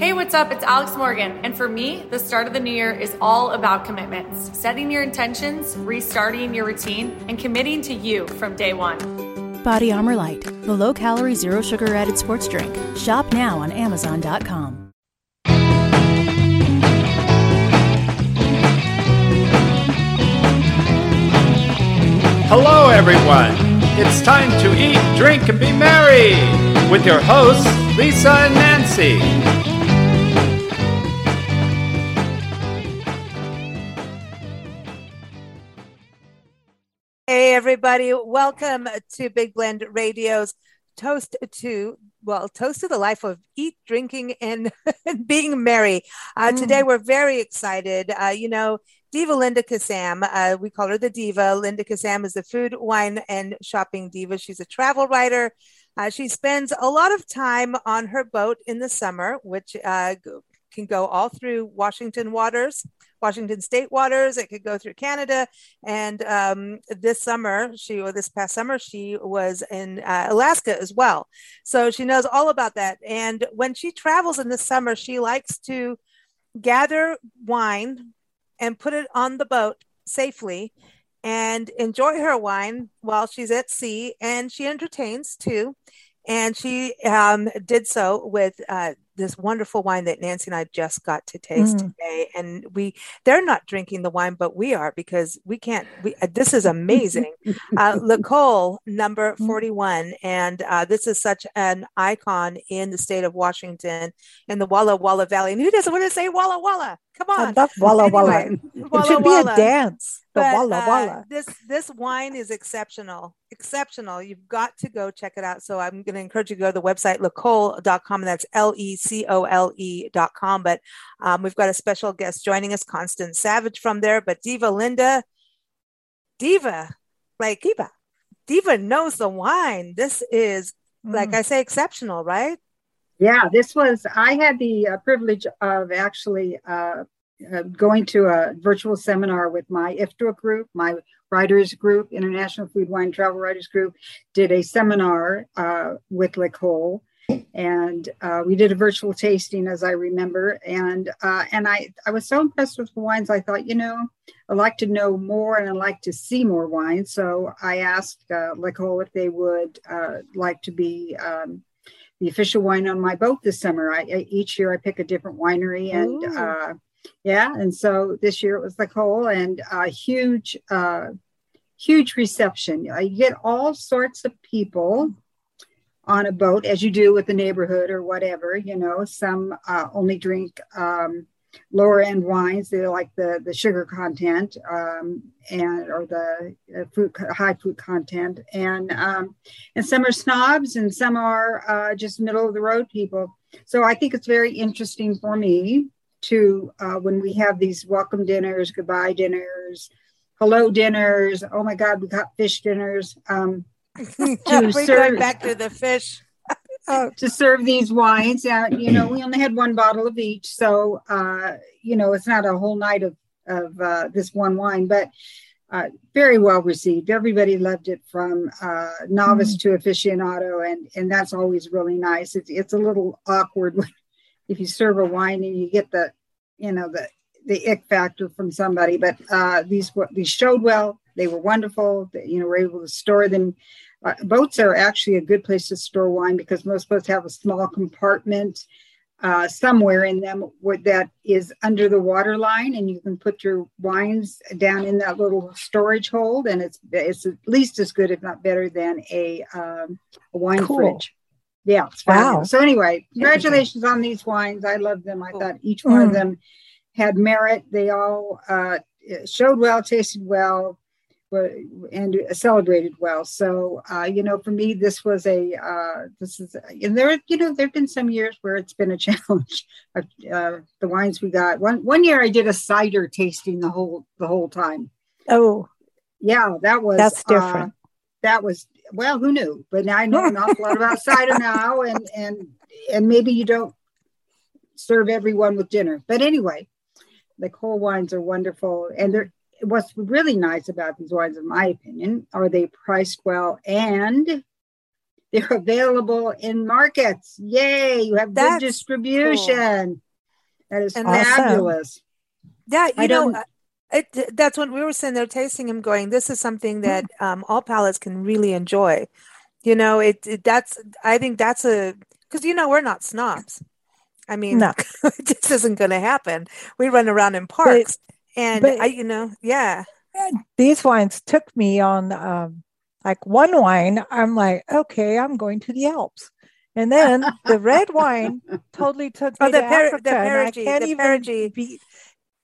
Hey, what's up? It's Alex Morgan. And for me, the start of the new year is all about commitments setting your intentions, restarting your routine, and committing to you from day one. Body Armor Light, the low calorie, zero sugar added sports drink. Shop now on Amazon.com. Hello, everyone. It's time to eat, drink, and be merry with your hosts, Lisa and Nancy. Everybody. Welcome to Big Blend Radio's Toast to, well, Toast to the Life of Eat, Drinking, and Being Merry. Uh, Today, we're very excited. Uh, you know, Diva Linda Kissam, uh, we call her the Diva. Linda Kissam is a food, wine, and shopping diva. She's a travel writer. Uh, she spends a lot of time on her boat in the summer, which uh, can go all through Washington waters, Washington state waters. It could go through Canada. And um, this summer, she, or this past summer, she was in uh, Alaska as well. So she knows all about that. And when she travels in the summer, she likes to gather wine and put it on the boat safely and enjoy her wine while she's at sea. And she entertains too. And she um, did so with uh, this wonderful wine that Nancy and I just got to taste Mm. today. And we, they're not drinking the wine, but we are because we can't. We, uh, this is amazing. uh, L'Ecole number 41. And uh, this is such an icon in the state of Washington in the Walla Walla Valley. And who doesn't want to say Walla Walla? Come I on. love Walla Walla. Anyway, it Walla should be a dance. The But, Walla uh, Walla. This this wine is exceptional, exceptional. You've got to go check it out. So I'm going to encourage you to go to the website lecole.com, and that's L E C O L E.com. But um, we've got a special guest joining us, Constance Savage from there. But Diva Linda, Diva, like Diva, Diva knows the wine. This is like Mm. I say, exceptional, right? Yeah, this was, I had the uh, privilege of actually uh, uh, going to a virtual seminar with my IFTRA group, my writers group, International Food Wine Travel Writers Group, did a seminar uh, with L'Ecole. And uh, we did a virtual tasting, as I remember, and uh, and I I was so impressed with the wines. I thought, you know, I'd like to know more and I'd like to see more wine. So I asked uh, L'Ecole if they would like to be um, the official wine on my boat this summer. I, I each year I pick a different winery, and uh, yeah, and so this year it was the Cole, and a huge, uh, huge reception. You get all sorts of people on a boat, as you do with the neighborhood or whatever. You know, some uh, only drink. Um, lower end wines they like the the sugar content um, and or the uh, fruit high fruit content and um, and some are snobs and some are uh, just middle of the road people so i think it's very interesting for me to uh, when we have these welcome dinners goodbye dinners hello dinners oh my god we got fish dinners um, going serve- back to the fish. Uh, to serve these wines. Uh, you know, we only had one bottle of each, so uh, you know it's not a whole night of of uh, this one wine, but uh, very well received. Everybody loved it, from uh, novice to aficionado, and and that's always really nice. It's it's a little awkward when, if you serve a wine and you get the you know the the ick factor from somebody, but uh, these were- these showed well. They were wonderful. They, you know, we're able to store them uh, boats are actually a good place to store wine because most boats have a small compartment uh, somewhere in them that is under the water line, and you can put your wines down in that little storage hold, and it's it's at least as good, if not better, than a, um, a wine Cool. fridge. Yeah, it's Wow. So anyway, congratulations on these wines. I love them. I thought each one of Mm. them had merit. They all uh, showed well, tasted well, and celebrated well. So, uh, you know, for me, this was a uh, this is and there, you know, there've been some years where it's been a challenge. Uh, the wines we got one one year, I did a cider tasting the whole the whole time. Oh, Yeah, that was That's uh, different. that was well, who knew? But now I know an awful lot about cider now, and and and maybe you don't serve everyone with dinner. But anyway, the coal wines are wonderful, and they're what's really nice about these wines, in my opinion, are they priced well and They're available in markets. Yay! You have That's good distribution. cool. That is And fabulous. Yeah, you I know, don't- uh, it, that's when we were sitting there tasting him, going, "This is something that Mm. um, all palates can really enjoy." You know, it, it that's I think that's a because you know we're not snobs. I mean, No. it just isn't going to happen. We run around in parks, and but- I, you know, yeah, These wines took me on um, like one wine. I'm like, okay, I'm going to the Alps. And then the red wine totally took me Oh, the to Per- Africa. the and I can't the even Perigee. be,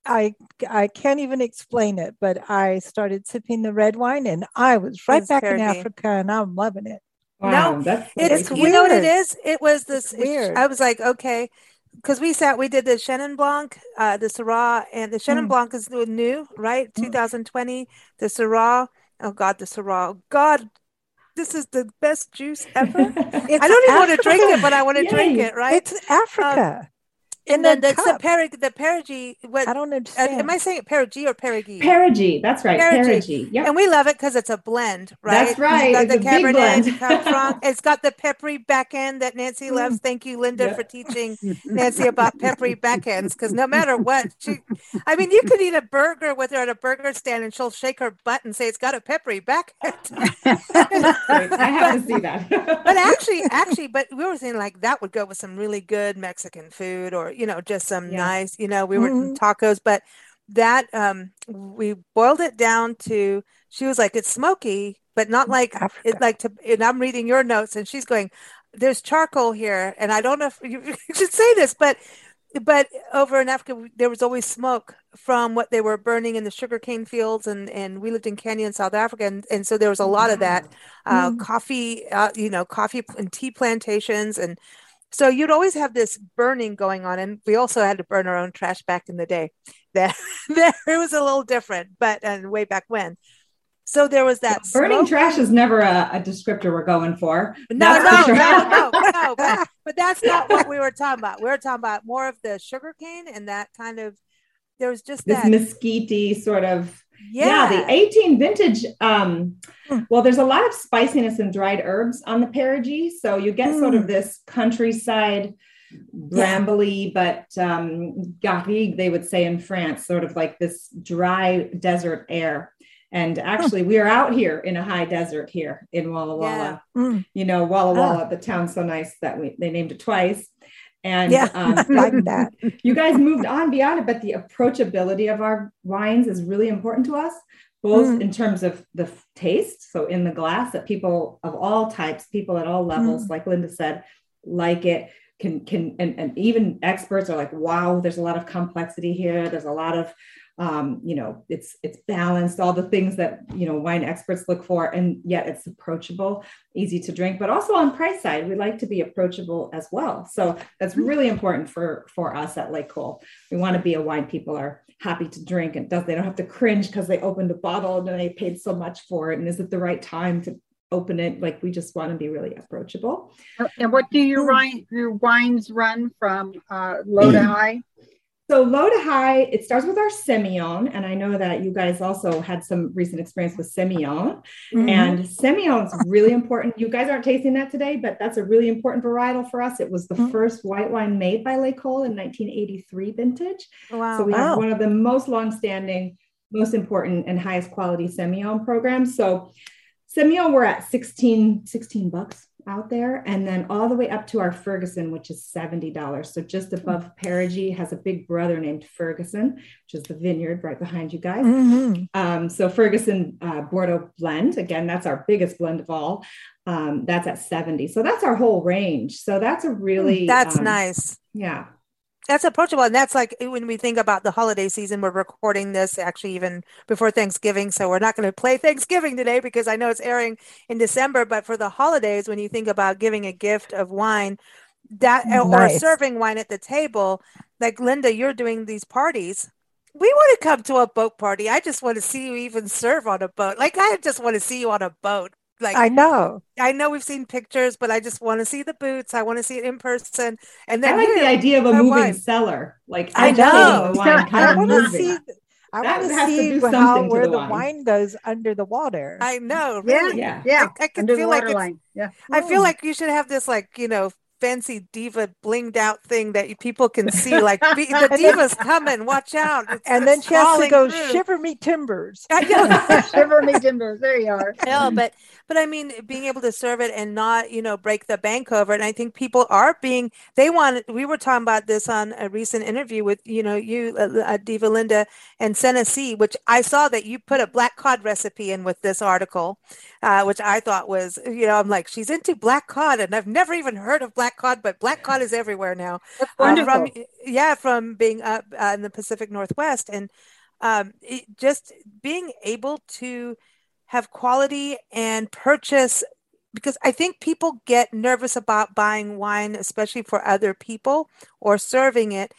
I I can't even explain it, but I started sipping the red wine and I was right It's back in Africa and I'm loving it. Wow, that's it's It's you know what it is. It was this. It's weird. I was like, okay, because we sat, we did the Chenin Blanc, uh, the Syrah, and the Chenin Mm. Blanc is new- right? Mm. 2020. The Syrah, oh God, the Syrah, God, this is the best juice ever. I don't even want to drink it, but I want to drink it, right? It's Africa. and in then a that's the cup. Perig, the Perigee. What I don't uh, understand. am I saying it Perigee or Perigee? Perigee. That's right. Perigee. Perigee. Yep. And we love it because it's a blend, right? That's right. It's got It's the a big Cabernet blend. Cab Franc. It's got the peppery back end that Nancy loves. Thank you, Linda, Yep. for teaching Nancy about peppery back ends. Because no matter what, she, I mean, you could eat a burger with her at a burger stand and she'll shake her butt and say it's got a peppery back end. I have to see that. but actually, actually, but we were saying like that would go with some really good Mexican food or, you know, just some Yeah. nice, you know, we were Mhm. tacos, but that um we boiled it down to she was like it's smoky but not like Africa. it like to and i'm reading your notes and she's going there's charcoal here and i don't know if you, you should say this but but over in africa there was always smoke from what they were burning in the sugarcane fields and and we lived in kenya in south africa and, and so there was a lot of that uh, Mm. coffee uh, you know coffee and tea plantations and so you'd always have this burning going on and we also had to burn our own trash back in the day that that it was a little different but and way back when so there was that Burning smoke. trash is never a, a descriptor we're going for. no no, for sure. no no no but, but that's not what we were talking about we were talking about more of the sugar cane and that kind of there was just This that mesquite sort of yeah, yeah, the 18 vintage. Um, Hmm. well, there's a lot of spiciness and dried herbs on the Perigee, so you get sort of this countryside, brambly, but um, garrigue, they would say in France, sort of like this dry desert air. And actually, we are out here in a high desert here in Walla Walla. Yeah. Mm. You know, Walla Walla, the town's so nice that we they named it twice. And Yeah, um, like that. you guys moved on beyond it, but the approachability of our wines is really important to us, both Mm. in terms of the taste, so in the glass, that people of all types, people at all levels, like Linda said, like it. Can can and, and even experts are like, wow, there's a lot of complexity here. There's a lot of um, you know, it's it's balanced, all the things that you know wine experts look for, and yet it's approachable, easy to drink. But also on price side, we like to be approachable as well. So that's really important for for us at L'Ecole. We want to be a wine people are happy to drink and does they don't have to cringe because they opened a bottle and they paid so much for it, and is it the right time to open it? Like we just want to be really approachable. And what do your wine your wines run from uh, low to high? So low to high, it starts with our Semillon, and I know that you guys also had some recent experience with Semillon. Mhm. And Semillon is really important. You guys aren't tasting that today, but that's a really important varietal for us. It was the Mhm. first white wine made by L'Ecole in 1983 vintage. wow So we have one of the most longstanding, most important, and highest quality Semillon programs. So Semillon, we're at 16, 16 bucks out there, and then all the way up to our Ferguson, which is $70. So just above Perigee has a big brother named Ferguson, which is the vineyard right behind you guys. Mhm. Um, so Ferguson uh, Bordeaux blend, again, that's our biggest blend of all. Um, that's at 70. So that's our whole range. So that's a really that's um, nice Yeah. That's approachable. And that's like when we think about the holiday season, we're recording this actually even before Thanksgiving. So we're not going to play Thanksgiving today because I know it's airing in December. But for the holidays, when you think about giving a gift of wine, that or serving wine at the table, like Linda, you're doing these parties. We want to come to a boat party. I just want to see you even serve on a boat. Like I just want to see you on a boat. Like I know. I know we've seen pictures, but I just want to see the boots. I want to see it in person. And I like the idea of a moving wine. cellar. Like I educating know. the wine I kind of want to see. I want to see how where the the wine. wine goes under the water. I know, Yeah, really. Yeah. yeah. I, I can Under feel like it's. Yeah. I feel like you should have this like, you know, fancy diva blinged out thing that you, people can see. Like be, the diva's coming, watch out. It's- and then she has to go through. shiver me timbers. Shiver me timbers. There you are. No, but but I mean, being able to serve it and not, you know, break the bank over it. And I think people are being. They want. We were talking about this on a recent interview with, you know, you, uh, uh, Diva Linda and Senesi, which I saw that you put a black cod recipe in with this article, uh, which I thought was, you know, I'm like, she's into black cod, and I've never even heard of black cod, but black cod is everywhere now. That's Uh, wonderful. from yeah, from being up uh, in the Pacific Northwest, and um, it, just being able to have quality and purchase because I think people get nervous about buying wine, especially for other people or serving it.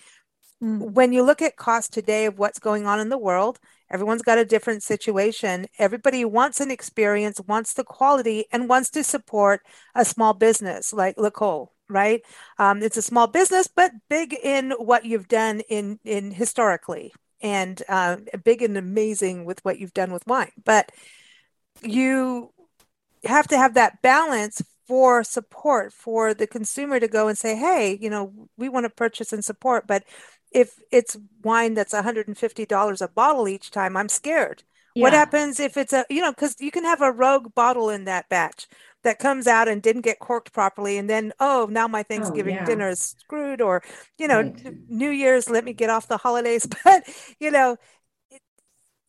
Mm. When you look at cost today of what's going on in the world, everyone's got a different situation. Everybody wants an experience, wants the quality, and wants to support a small business like L'Ecole, right? Um, it's a small business, but big in what you've done in in historically, and uh, big and amazing with what you've done with wine. But you have to have that balance for support for the consumer to go and say, hey, you know, we want to purchase and support, but if it's wine that's $150 a bottle each time, I'm scared. What happens if it's a, you know, because you can have a rogue bottle in that batch that comes out and didn't get corked properly. And then, oh, now my Thanksgiving yeah. dinner is screwed, or, you know, Right. New Year's, let me get off the holidays. But, you know, it-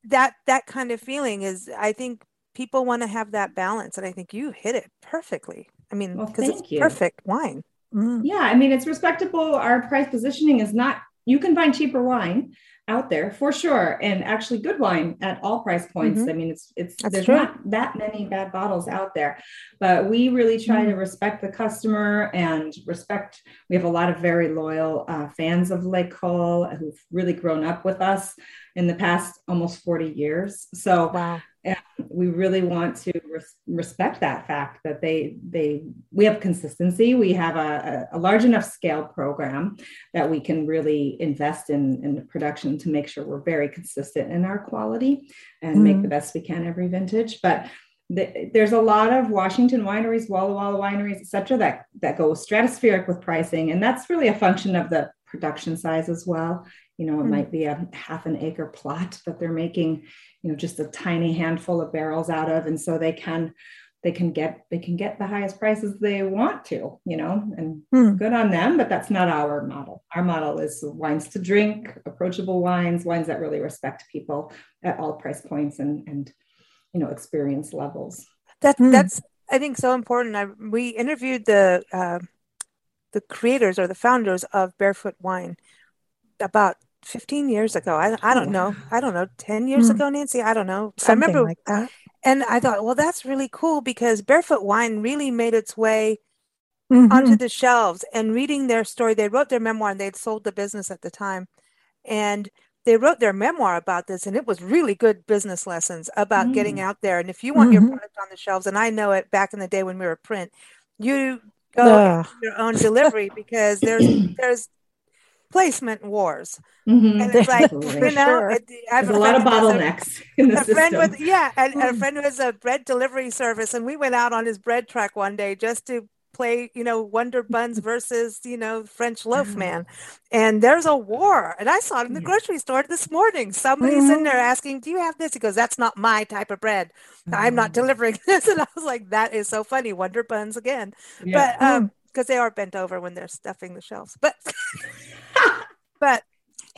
that that kind of feeling is, I think people want to have that balance. And I think you hit it perfectly. I mean, Well, it's you. perfect wine. Mm. Yeah, I mean, it's respectable. Our price positioning is not, you can find cheaper wine out there for sure. And actually good wine at all price points. I mean, it's, it's, That's there's true. not that many bad bottles out there, but we really try to respect the customer and respect, we have a lot of very loyal uh, fans of L'Ecole who've really grown up with us in the past almost 40 years. So Wow. We really want to res- respect that fact that they they we have consistency. We have a, a, large enough scale program that we can really invest in in production to make sure we're very consistent in our quality and make mm-hmm. the best we can every vintage. But the, there's a lot of Washington wineries, Walla Walla wineries, et cetera, that, that go stratospheric with pricing. And that's really a function of the production size as well. You know, it Mm. might be a half an acre plot that they're making, you know, just a tiny handful of barrels out of. And so they can they can get they can get the highest prices they want to, you know, and Hmm. good on them, but that's not our model. Our model is wines to drink, approachable wines, wines that really respect people at all price points and and you know experience levels. That Hmm. that's I think so important. I we interviewed the uh, the creators or the founders of Barefoot Wine about 15 years ago. I I don't know. I don't know. 10 years Hmm. ago, Nancy. I don't know. I Something remember, like that. and I thought, well, that's really cool because Barefoot Wine really made its way onto Mhm. the shelves. And reading their story, they wrote their memoir, and they'd sold the business at the time, and they wrote their memoir about this, and it was really good business lessons about getting Mm. out there. And if you want your Mhm. product on the shelves, and I know it back in the day when we were print, you go Ugh. and your own delivery because there's there's placement wars, Mhm. and it's like you know, sure. it- I have There's a lot friend of who does a- bottlenecks in the a friend with yeah, and a Hmm. friend who has a bread delivery service, and we went out on his bread truck one day just to play, you know, Wonder Buns versus you know French Loaf Man, and there's a war, and I saw it in the grocery store this morning. Somebody's in Mhm. there asking, "Do you have this?" He goes, "That's not my type of bread. I'm not Mhm. delivering this," and I was like, "That is so funny, Wonder Buns again." Yeah. But um, because they are bent over when they're stuffing the shelves, but but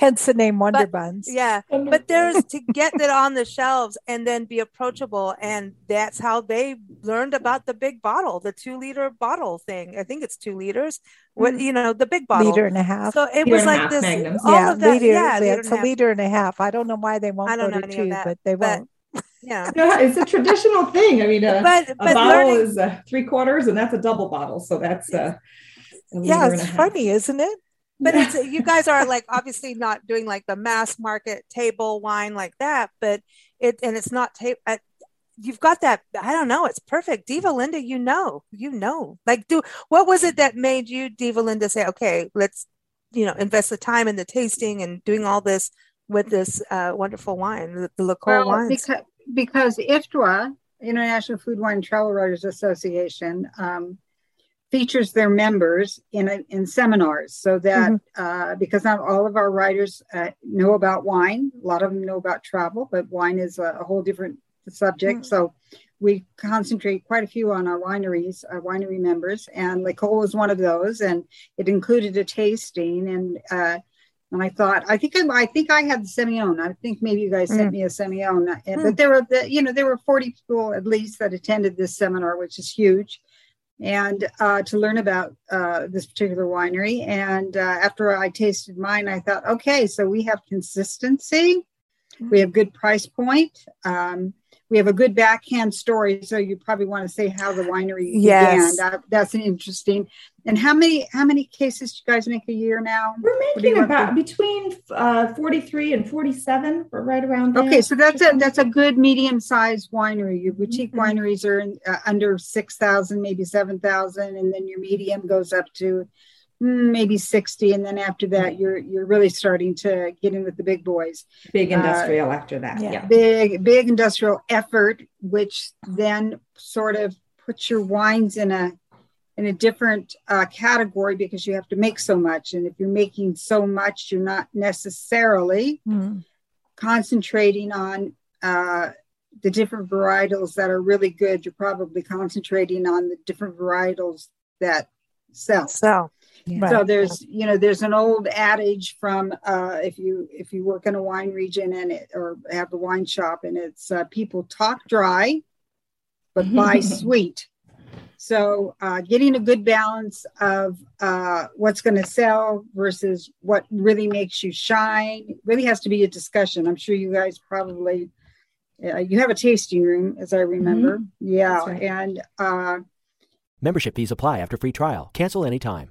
Hence the name Wonder But- Buns. yeah but there's to get it on the shelves and then be approachable and that's how they learned about the big bottle the two liter bottle thing i think it's two liters what Mm. you know the big bottle Liter and a half. so it Liter was like this magnums. all yeah, of that liter, yeah, yeah, liter it's a half. liter and a half. I don't know why they won't I don't go know to two, but they but- won't. yeah No, it's a traditional thing. I mean, a, but a bottle learning is uh, three quarters, and that's a double bottle. So that's uh, a Yeah, it's a funny, isn't it? But it's you guys are like obviously not doing like the mass market table wine like that but it and it's not ta- uh, you've got that i don't know it's perfect. Diva linda you know you know. Like do what was it that made you diva linda say okay let's you know invest the time in the tasting and doing all this with this uh, wonderful wine, the, the Well, wines? because, because IFTWA, International Food Wine Travel Writers Association, um, features their members in a, in seminars so that uh, because not all of our writers uh, know about wine. A lot of them know about travel but wine is a, a whole different subject. So we concentrate quite a few on our wineries our winery members and L'Ecole was one of those and it included a tasting and uh, and I thought, I think I, I think I had the Semillon. I think maybe you guys sent me a Semillon. Uh, But there were the, you know, there were 40 people at least that attended this seminar, which is huge and uh, to learn about uh, this particular winery. And uh, after I tasted mine, I thought, okay, so we have consistency, we have good price point, um, we have a good backhand story. So you probably want to say how the winery Yes. began. That, that's an interesting. And how many how many cases do you guys make a year now? We're making about between uh, 43 and 47, or right around there. Okay, so that's a that's a good medium sized winery. Your boutique wineries are in, uh, under six thousand, maybe seven thousand, and then your medium goes up to maybe sixty, and then after that, you're you're really starting to get in with the big boys. big uh, industrial after that. yeah. Yeah. Big big industrial effort, which then sort of puts your wines in a in a different uh, category because you have to make so much, and if you're making so much, you're not necessarily Mm. concentrating on uh, the different varietals that are really good. You're probably concentrating on the different varietals that sell. so, Right. So there's, you know, there's an old adage from uh, if you if you work in a wine region and it or have a wine shop and it's uh, people talk dry, but buy sweet. So uh, getting a good balance of uh, what's going to sell versus what really makes you shine really has to be a discussion. I'm sure you guys probably uh, you have a tasting room, as I remember. Yeah, right. and uh, Membership fees apply after free trial. Cancel anytime.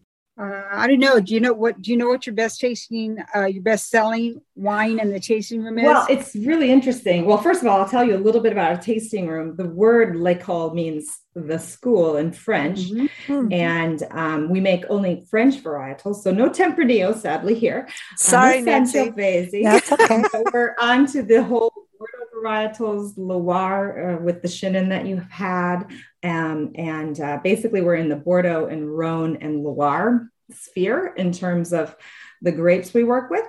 Uh, I don't know. Do you know what? Do you know what your best tasting, uh, your best selling wine in the tasting room is? Well, it's really interesting. Well, first of all, I'll tell you a little bit about our tasting room. The word l'école means the school in French, Mhm. and um, we make only French varietals, so no Tempranillo, sadly, here. sorry, Um, Nancy. Sangiovese. That's okay. so we're on to the whole Bordeaux varietals, Loire uh, with the Chenin that you've had. Um, and uh, basically, we're in the Bordeaux and Rhone and Loire sphere in terms of the grapes we work with.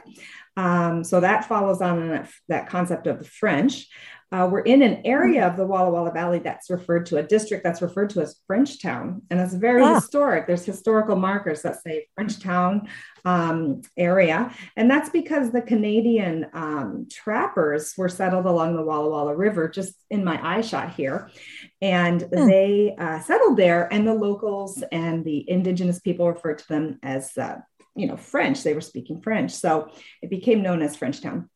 Um, so that follows on that, that concept of the French. Uh, we're in an area of the Walla Walla Valley that's referred to, a district that's referred to as Frenchtown. And it's very Ah. historic. There's historical markers that say Frenchtown um, area. And that's because the Canadian um, trappers were settled along the Walla Walla River, just in my eye shot here. And Hmm. they uh, settled there, and the locals and the indigenous people referred to them as, uh, you know, French. They were speaking French. So it became known as Frenchtown.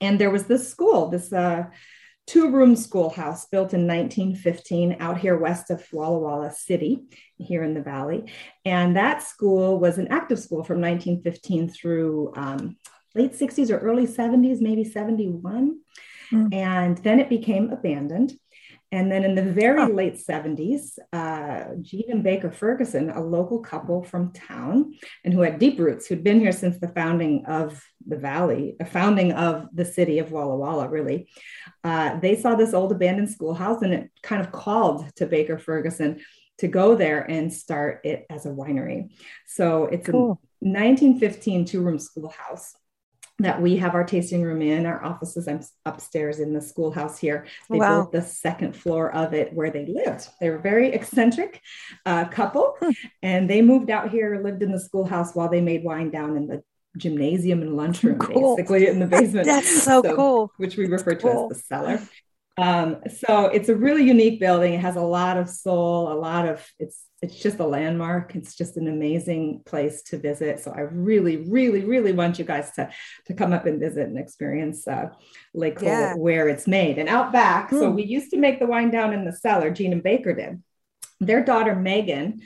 And there was this school, this uh, two room schoolhouse built in 1915 out here west of Walla Walla City, here in the valley. And that school was an active school from 1915 through um, late 60s or early 70s, maybe 71. Hmm. And then it became abandoned. And then in the very Oh. late 70s, uh, Jean and Baker Ferguson, a local couple from town and who had deep roots, who'd been here since the founding of the valley, the founding of the city of Walla Walla, really, uh, they saw this old abandoned schoolhouse and it kind of called to Baker Ferguson to go there and start it as a winery. So it's Cool. a 1915 two room schoolhouse. That we have our tasting room in. Our offices I'm upstairs in the schoolhouse here. They Wow. built the second floor of it where they lived. They were a very eccentric uh, couple, Hmm. and they moved out here, lived in the schoolhouse while they made wine down in the gymnasium and lunchroom, Cool. basically in the basement. That's so cool. Which we refer to Cool. as the cellar. Um, so it's a really unique building. It has a lot of soul, a lot of it's it's just a landmark. It's just an amazing place to visit. So I really, really, really want you guys to to come up and visit and experience uh, L'Ecole Yeah. where it's made. And out back, so Hmm. we used to make the wine down in the cellar. Jean and Baker did. Their daughter Megan,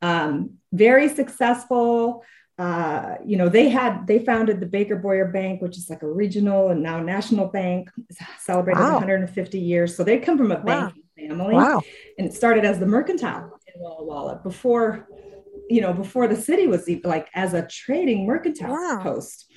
um, very successful. Uh, you know, they had they founded the Baker Boyer Bank, which is like a regional and now national bank, celebrated Wow. 150 years. So they come from a Wow. banking family Wow. and it started as the mercantile in Walla Walla before, you know, before the city was even like as a trading mercantile Wow. post.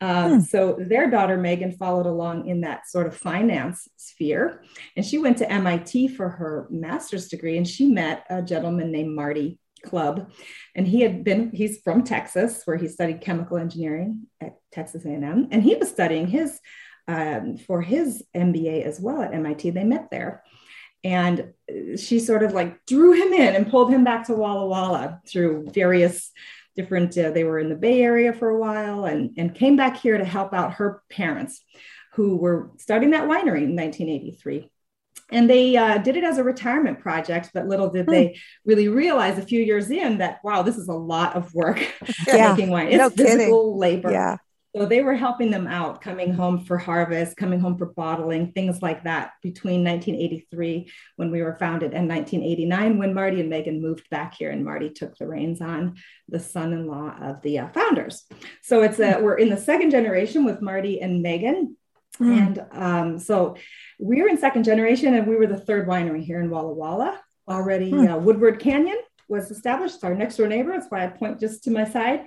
Um, So their daughter Megan followed along in that sort of finance sphere, and she went to MIT for her master's degree, and she met a gentleman named Marty Clubb, and he had been he's from Texas where he studied chemical engineering at Texas A&M, and he was studying his um, for his MBA as well at MIT. They met there. And she sort of like drew him in and pulled him back to Walla Walla through various different, uh, they were in the Bay Area for a while and, and came back here to help out her parents who were starting that winery in 1983. And they uh, did it as a retirement project, but little did they really realize a few years in that, wow, this is a lot of work Yeah. making wine. It's No kidding. physical labor. Yeah. So they were helping them out, coming home for harvest, coming home for bottling, things like that between 1983 when we were founded and 1989 when Marty and Megan moved back here and Marty took the reins on the son-in-law of the uh, founders. So it's a, we're in the second generation with Marty and Megan. And um, so we're in second generation and we were the third winery here in Walla Walla. Already uh, Woodward Canyon was established, our next door neighbor. That's why I point just to my side.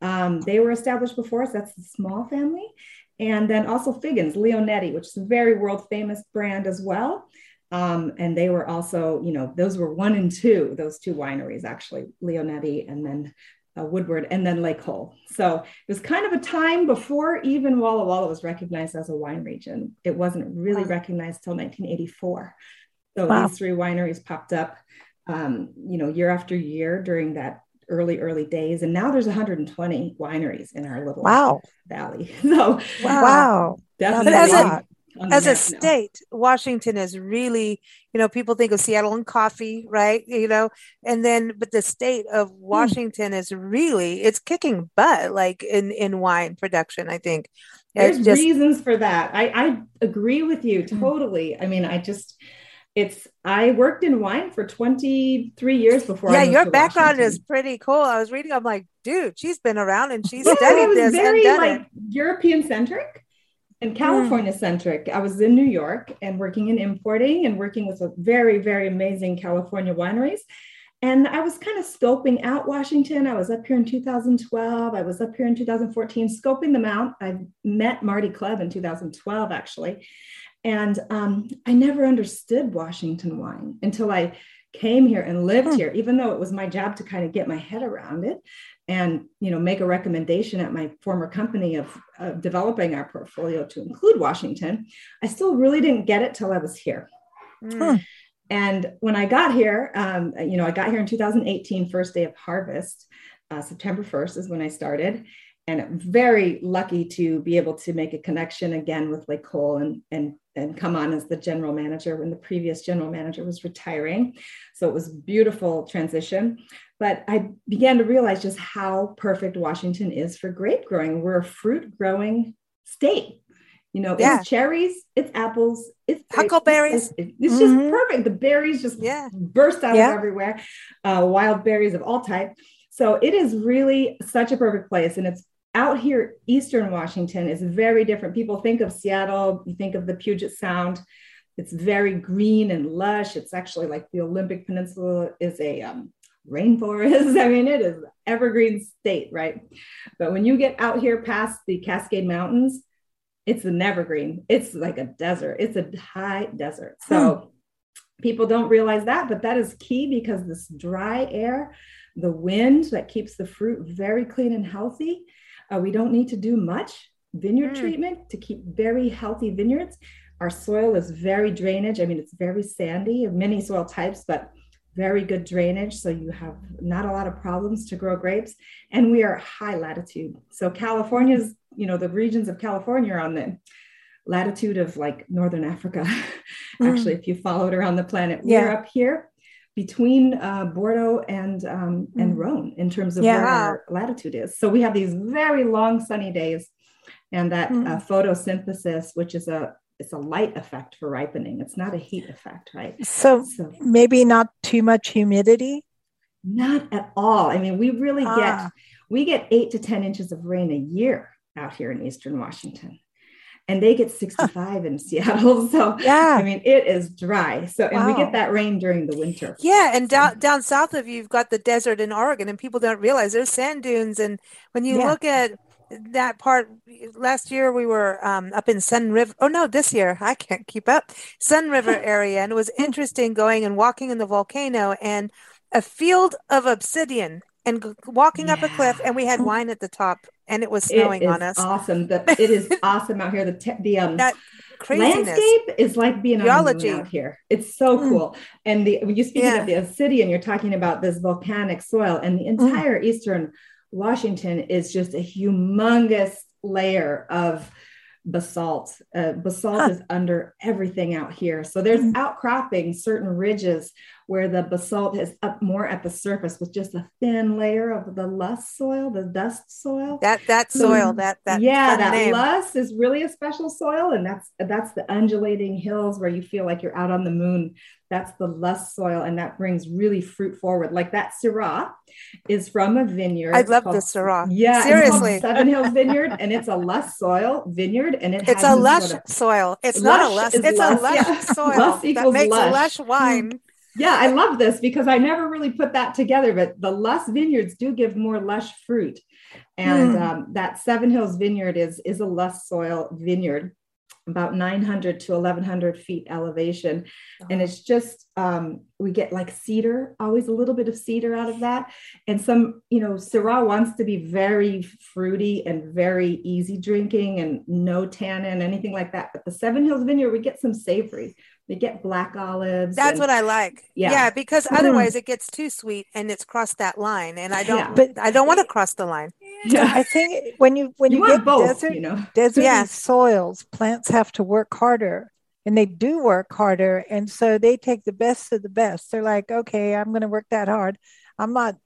Um, they were established before us. That's the small family. And then also Figgins, Leonetti, which is a very world famous brand as well. Um, and they were also, you know, those were one and two, those two wineries actually, Leonetti and then uh, Woodward and then L'Ecole. So it was kind of a time before even Walla Walla was recognized as a wine region. It wasn't really Wow. recognized till 1984. So Wow. these three wineries popped up, um, you know, year after year during that early, early days. And now there's 120 wineries in our little Wow. valley. So Wow. definitely as a- lot. on the As a now. state, Washington is really, you know, people think of Seattle and coffee, right? You know, and then, but the state of Hmm. Washington is really, it's kicking butt, like in in wine production. I think There's just reasons for that. I, I agree with you Mm. totally. I mean, I just, it's, I worked in wine for 23 years before. yeah. Your background Washington. is pretty cool. I was reading, I'm like, dude, she's been around and she's studied this very like it. European centric Hmm. And California centric. I was in New York and working in importing and working with a very, very amazing California wineries. And I was kind of scoping out Washington. I was up here in 2012. I was up here in 2014, scoping them out. I met Marty Clubb in 2012, actually. And um, I never understood Washington wine until I came here and lived Hmm. here, even though it was my job to kind of get my head around it and you know make a recommendation at my former company of, of developing our portfolio to include Washington. I still really didn't get it till I was here. Mm. And when I got here, um, you know, I got here in 2018, first day of harvest. Uh, September 1st is when I started. And I'm very lucky to be able to make a connection again with L'Ecole and, and, and come on as the general manager when the previous general manager was retiring. So it was beautiful transition. But I began to realize just how perfect Washington is for grape growing. We're a fruit growing state. You know, Yeah. it's cherries, it's apples, it's grapes, Huckleberries. It's, it's just Mhm. perfect. The berries just Yeah. burst out Yeah. of everywhere. Uh, wild berries of all type. So it is really such a perfect place, and it's out here. Eastern Washington is very different. People think of Seattle, you think of the Puget Sound. It's very green and lush. It's actually like the Olympic Peninsula is a um, rainforest. I mean, it is evergreen state, right? But when you get out here past the Cascade Mountains, it's an evergreen. It's like a desert. It's a high desert. So people don't realize that, but that is key because this dry air, the wind that keeps the fruit very clean and healthy. Uh, we don't need to do much vineyard Mm. treatment to keep very healthy vineyards. Our soil is very drainage. I mean, it's very sandy, many soil types, but very good drainage. So you have not a lot of problems to grow grapes. And we are high latitude. So California's, you know, the regions of California are on the latitude of like Northern Africa. Actually, if you follow it around the planet, we're up here between uh, Bordeaux and um, and Mm. Rhone in terms of Yeah. where our latitude is. So we have these very long sunny days, and that Mm. uh, photosynthesis, which is a it's a light effect for ripening. It's not a heat effect, right? So So maybe not too much humidity. not at all. I mean, we really Ah. get we get eight to ten inches of rain a year out here in Eastern Washington, and they get sixty five in Seattle. So Yeah. I mean, it is dry. So and we get that rain during the winter. Yeah, and down down south of you, you've got the desert in Oregon, and people don't realize there's sand dunes. And when you Yeah. look at that part, last year we were um, up in Sunriver. Oh no, this year I can't keep up. Sunriver area, and it was interesting going and walking in the volcano and a field of obsidian and g- walking up a cliff, and we had wine at the top, and it was snowing it is on us. awesome. The, it is awesome out here. The te- the um That craziness. landscape is like being on the moon out here. It's so Mm. cool. And the when you speaking Yeah. of the obsidian, you're talking about this volcanic soil, and the entire eastern Washington is just a humongous layer of basalt. Uh, basalt Huh. is under everything out here. So there's Mm. outcropping certain ridges where the basalt is up more at the surface with just a thin layer of the loess soil, the dust soil. That that So, soil, that that yeah, that loess is really a special soil, and that's that's the undulating hills where you feel like you're out on the moon. That's the loess soil, and that brings really fruit forward. Like that Syrah is from a vineyard. I love called- the Syrah. Yeah, it's Seriously. Seven Hills Vineyard, and it's a loess soil vineyard, and it It's has a lush sort of- soil. It's not a Lush lush. It's lush, a lush yeah. soil Lush that makes lush. a lush hmm. wine. Yeah, I love this because I never really put that together, but the lush vineyards do give more lush fruit. And Mm. um, that Seven Hills Vineyard is, is a lush soil vineyard, about 900 to 1100 feet elevation. And it's just, um, we get like cedar, always a little bit of cedar out of that. And some, you know, Syrah wants to be very fruity and very easy drinking and no tannin, anything like that. But the Seven Hills Vineyard, we get some savory. We get black olives. That's and- what I like. Yeah. Yeah, because Mm. otherwise it gets too sweet and it's crossed that line, and I don't. Yeah. But- I don't want to cross the line. Yeah. I think when you when you you, get both, desert you know. desert Yeah. soils, plants have to work harder. And they do work harder. And so they take the best of the best. They're like, okay, I'm going to work that hard. I'm not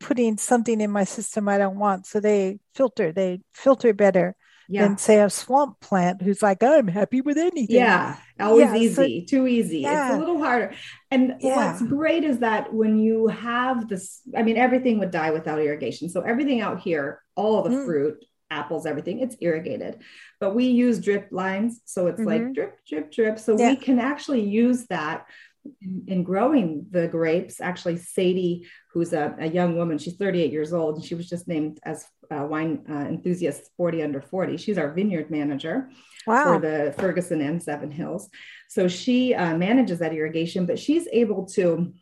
putting something in my system I don't want. So they filter, they filter better Yeah. than, say, a swamp plant who's like, I'm happy with anything. Yeah, always Yeah, so- easy, too easy. Yeah. It's a little harder. And what's great is that when you have this, I mean, everything would die without irrigation. So everything out here, all the Mm. fruit, apples, everything, it's irrigated. But we use drip lines. So it's like Mhm. drip, drip, drip. So we can actually use that in, in growing the grapes. Actually, Sadie, who's a, a young woman, she's 38 years old, and she was just named as uh, wine uh, enthusiast 40 under 40. She's our vineyard manager for the Ferguson and Seven Hills. So she uh, manages that irrigation, but she's able to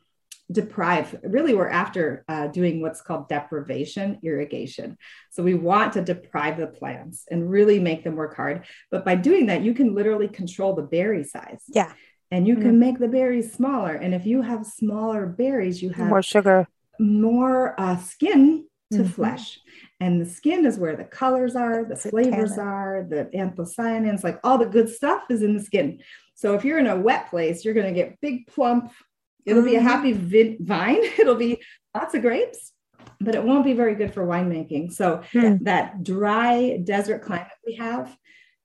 deprive. Really, we're after uh, doing what's called deprivation irrigation. So we want to deprive the plants and really make them work hard. But by doing that, you can literally control the berry size. Yeah. And you can make the berries smaller. And if you have smaller berries, you have More sugar. more uh, skin to Mhm. flesh. And the skin is where the colors are, the flavors tannin. are, the anthocyanins, like all the good stuff is in the skin. So if you're in a wet place, you're going to get big plump. It'll be a Mhm. happy vine. It'll be lots of grapes, but it won't be very good for winemaking. So Hmm. that dry desert climate we have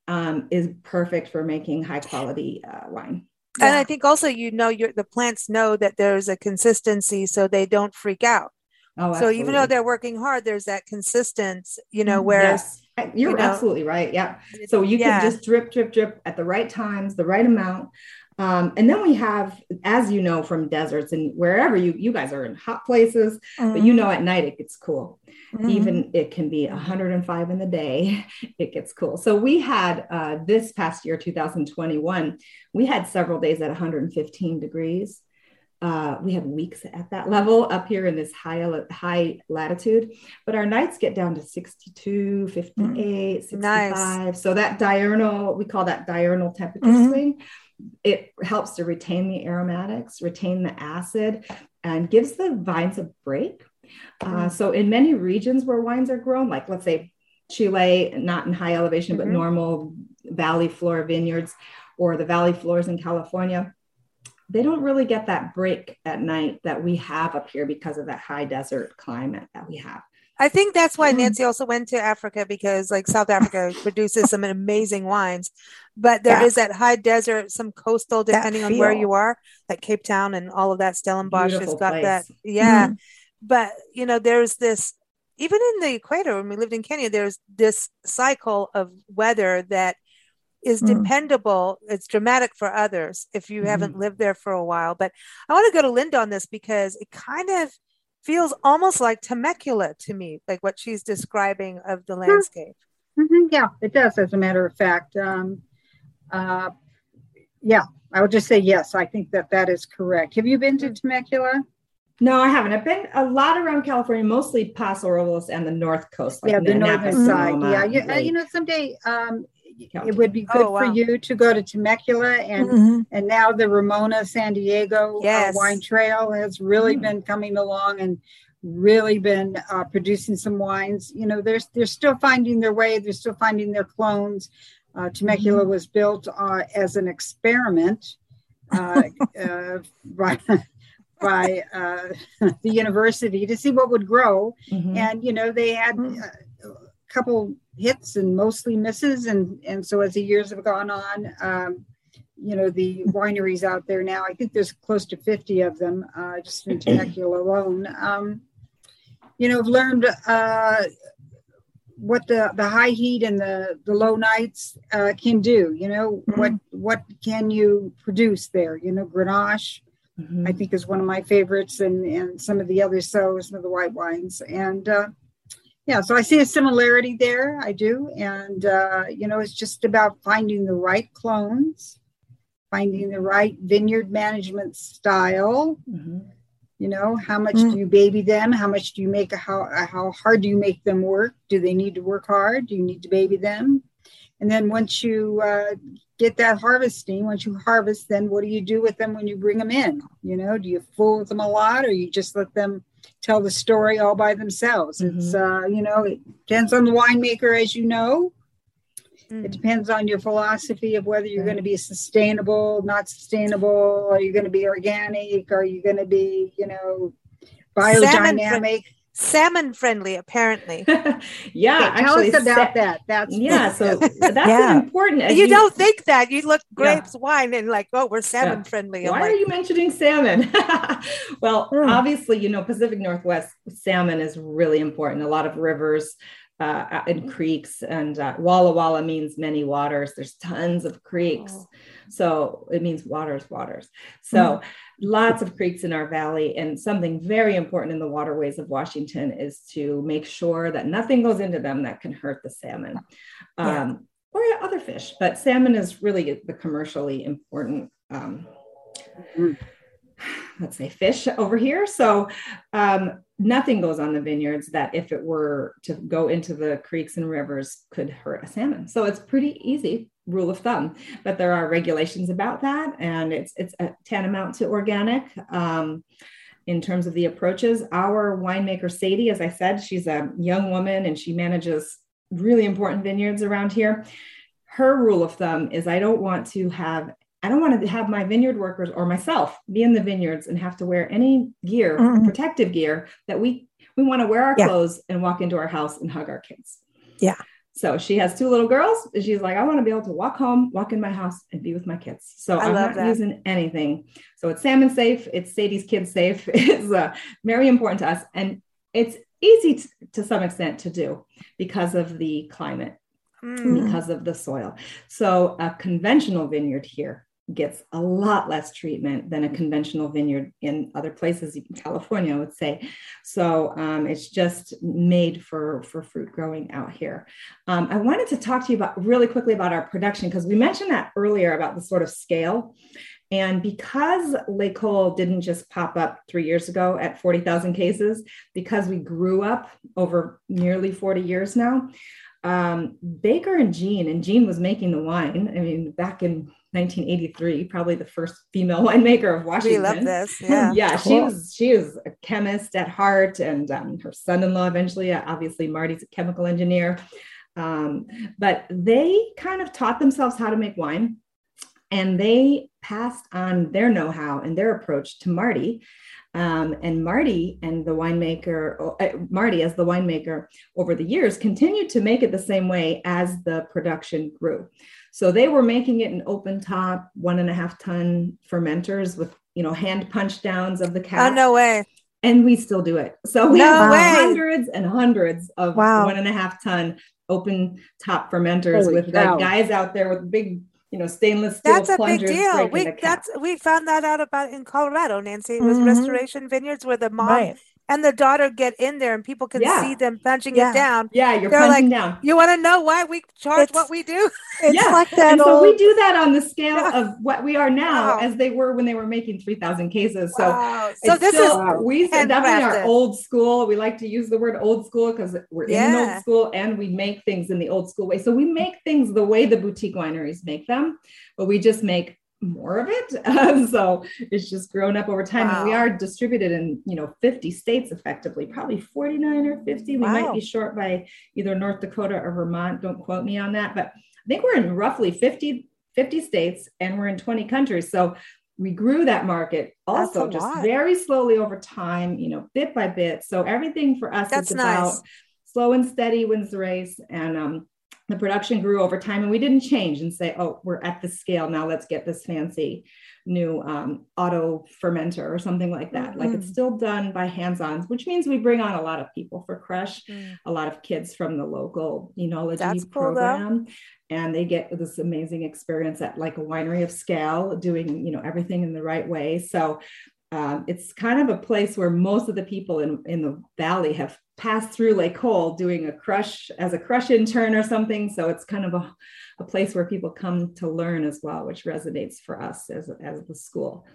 um, is perfect for making high quality uh, wine. And I think also you know your the plants know that there's a consistency, so they don't freak out. Oh, so even though they're working hard, there's that consistency, you know, whereas Yes. You're you know, absolutely right. Yeah. So you Yeah. can just drip, drip, drip at the right times, the right amount. Um, and then we have, as you know, from deserts and wherever you you guys are in hot places, but you know at night it gets cool. Mhm. Even it can be 105 in the day. It gets cool. So we had uh, this past year, 2021, we had several days at 115 degrees. Uh, we have weeks at that level up here in this high high latitude, but our nights get down to 62, 58, mm. 65. Nice. So that diurnal, we call that diurnal temperature mm-hmm. swing. It helps to retain the aromatics, retain the acid, and gives the vines a break. Uh, mm. so in many regions where wines are grown, like let's say Chile, not in high elevation, mm-hmm. but normal valley floor vineyards, or the valley floors in California, they don't really get that break at night that we have up here because of that high desert climate that we have. I think that's why mm-hmm. Nancy also went to Africa because like South Africa produces some amazing wines, but there yeah. is that high desert, some coastal, depending on where you are, like Cape Town and all of that. Stellenbosch Beautiful has got place. that. Yeah. Mm-hmm. But you know, there's this even in the equator when we lived in Kenya, there's this cycle of weather that is mm. dependable. It's dramatic for others if you mm. haven't lived there for a while. But I want to go to Linda on this because it kind of feels almost like Temecula to me, like what she's describing of the landscape. Mm-hmm. Yeah, it does, as a matter of fact. Um, uh, yeah, I would just say yes. I think that that is correct. Have you been to mm. Temecula? No, I haven't. I've been a lot around California, mostly Paso Robles and the North Coast. Like yeah, the northern side. Yeah, you, uh, you know, someday um, it would be good oh, wow. for you to go to Temecula and mm-hmm. and now the Ramona San Diego uh, yes. uh, wine trail has really mm. been coming along and really been uh, producing some wines. You know, they're they're still finding their way. They're still finding their clones. Uh, Temecula mm-hmm. was built uh, as an experiment uh, by by the university to see what would grow, mm-hmm. and you know they had mm. a couple hits and mostly misses. And, and so as the years have gone on, um, you know, the wineries out there now, I think there's close to 50 of them uh, just in Temecula alone, um, you know, I've learned uh, what the, the high heat and the, the low nights uh, can do, you know, mm-hmm. what, what can you produce there? You know, Grenache, mm-hmm. I think is one of my favorites and, and some of the other So some of the white wines and, uh, yeah so i see a similarity there i do and uh, you know it's just about finding the right clones finding the right vineyard management style. Mm-hmm. you know how much mm-hmm. do you baby them? How much do you make how how hard do you make them work? Do they need to work hard? Do you need to baby them? And then once you uh, get that harvesting once you harvest then what do you do with them when you bring them in? You know do you fool with them a lot or you just let them tell the story all by themselves. Mm-hmm. It's uh, you know, it depends on the winemaker, as you know. Mm-hmm. It depends on your philosophy of whether you're going to be sustainable, not sustainable. Are you going to be organic? Are you going to be, you know, biodynamic? salmon friendly apparently. Yeah tell us about sa- that. That's yeah so that's yeah. important you, you, don't think that. You look grapes yeah. wine and like oh we're salmon yeah. friendly why like, are you mentioning salmon? Well mm. obviously you know pacific northwest salmon is really important. A lot of rivers uh, and creeks and uh, walla walla means many waters. There's tons of creeks. Oh. so it means waters waters. So mm lots of creeks in our valley. And something very important in the waterways of Washington is to make sure that nothing goes into them that can hurt the salmon yeah. um, or other fish. But salmon is really the commercially important. Um, mm-hmm. Let's say fish over here. So, um, nothing goes on the vineyards that if it were to go into the creeks and rivers could hurt a salmon so it's pretty easy rule of thumb but there are regulations about that and it's it's a tantamount to organic um, in terms of the approaches our winemaker sadie as i said she's a young woman and she manages really important vineyards around here her rule of thumb is i don't want to have I don't want to have my vineyard workers or myself be in the vineyards and have to wear any gear, mm-hmm. protective gear that we we want to wear our yeah. clothes and walk into our house and hug our kids. Yeah. So she has two little girls. And she's like, I want to be able to walk home, walk in my house, and be with my kids. So I am not that. using anything. So it's salmon safe. It's Sadie's kids safe. It's uh, very important to us, and it's easy to, to some extent to do because of the climate, mm. because of the soil. So a conventional vineyard here gets a lot less treatment than a conventional vineyard in other places, California, I would say. So um, it's just made for, for fruit growing out here. Um, I wanted to talk to you about really quickly about our production because we mentioned that earlier about the sort of scale. And because L'Ecole didn't just pop up three years ago at 40,000 cases, because we grew up over nearly 40 years now, um, Baker and Jean, and Jean was making the wine. I mean, back in 1983, probably the first female winemaker of Washington. We love this. Yeah. yeah. Cool. She was, she was a chemist at heart and um, her son-in-law eventually, uh, obviously Marty's a chemical engineer. Um, but they kind of taught themselves how to make wine and they passed on their know-how and their approach to Marty. Um, and Marty and the winemaker, uh, Marty as the winemaker over the years continued to make it the same way as the production grew. So they were making it in open top, one and a half ton fermenters with, you know, hand punch downs of the cap. Oh, no way. And we still do it. So we no have way. hundreds and hundreds of Wow. one and a half ton open top fermenters Holy with cow. like guys out there with big, you know, stainless steel That's a big deal. We that's we found that out about in Colorado, Nancy. It was Mhm. Restoration Vineyards where the mom Right. And the daughter get in there and people can Yeah. see them punching Yeah. it down. yeah, you're They're punching like, down. You want to know why we charge It's- what we do? It's Yeah, like that and so old. we do that on the scale Yeah. of what we are now Wow. as they were when they were making 3000 cases so wow. So this still, is we definitely are old school we like to use the word old school because we're in old school and we make things in the old school way so we make things the way the boutique wineries make them but we just make more of it. So it's just grown up over time. And we are distributed in you know 50 states effectively probably 49 or 50 we might be short by either north dakota or vermont. Don't quote me on that. But i think we're in roughly 50 50 states and we're in 20 countries. So we grew that market also just lot. very slowly over time you know bit by bit. So everything for us That's is about slow and steady wins the race. And um, the production grew over time and we didn't change and say oh we're at the scale now let's get this fancy new um, auto fermenter or something like that like it's Mhm. still done by hands-on which means we bring on a lot of people for crush Mm. a lot of kids from the local enology That's cool, program and they get this amazing experience at like a winery of scale doing you know everything in the right way so um, it's kind of a place where most of the people in, in the valley have passed through L'Ecole doing a crush as a crush intern or something. So it's kind of a, a place where people come to learn as well, which resonates for us as, as the school.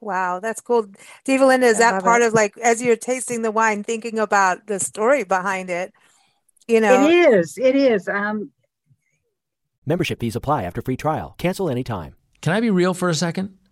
Wow, that's cool. Diva Linda, is I that part it. of like as you're tasting the wine, thinking about the story behind it? You know, It is. It is. Um, Membership fees apply after free trial. Cancel anytime. Can I be real for a second?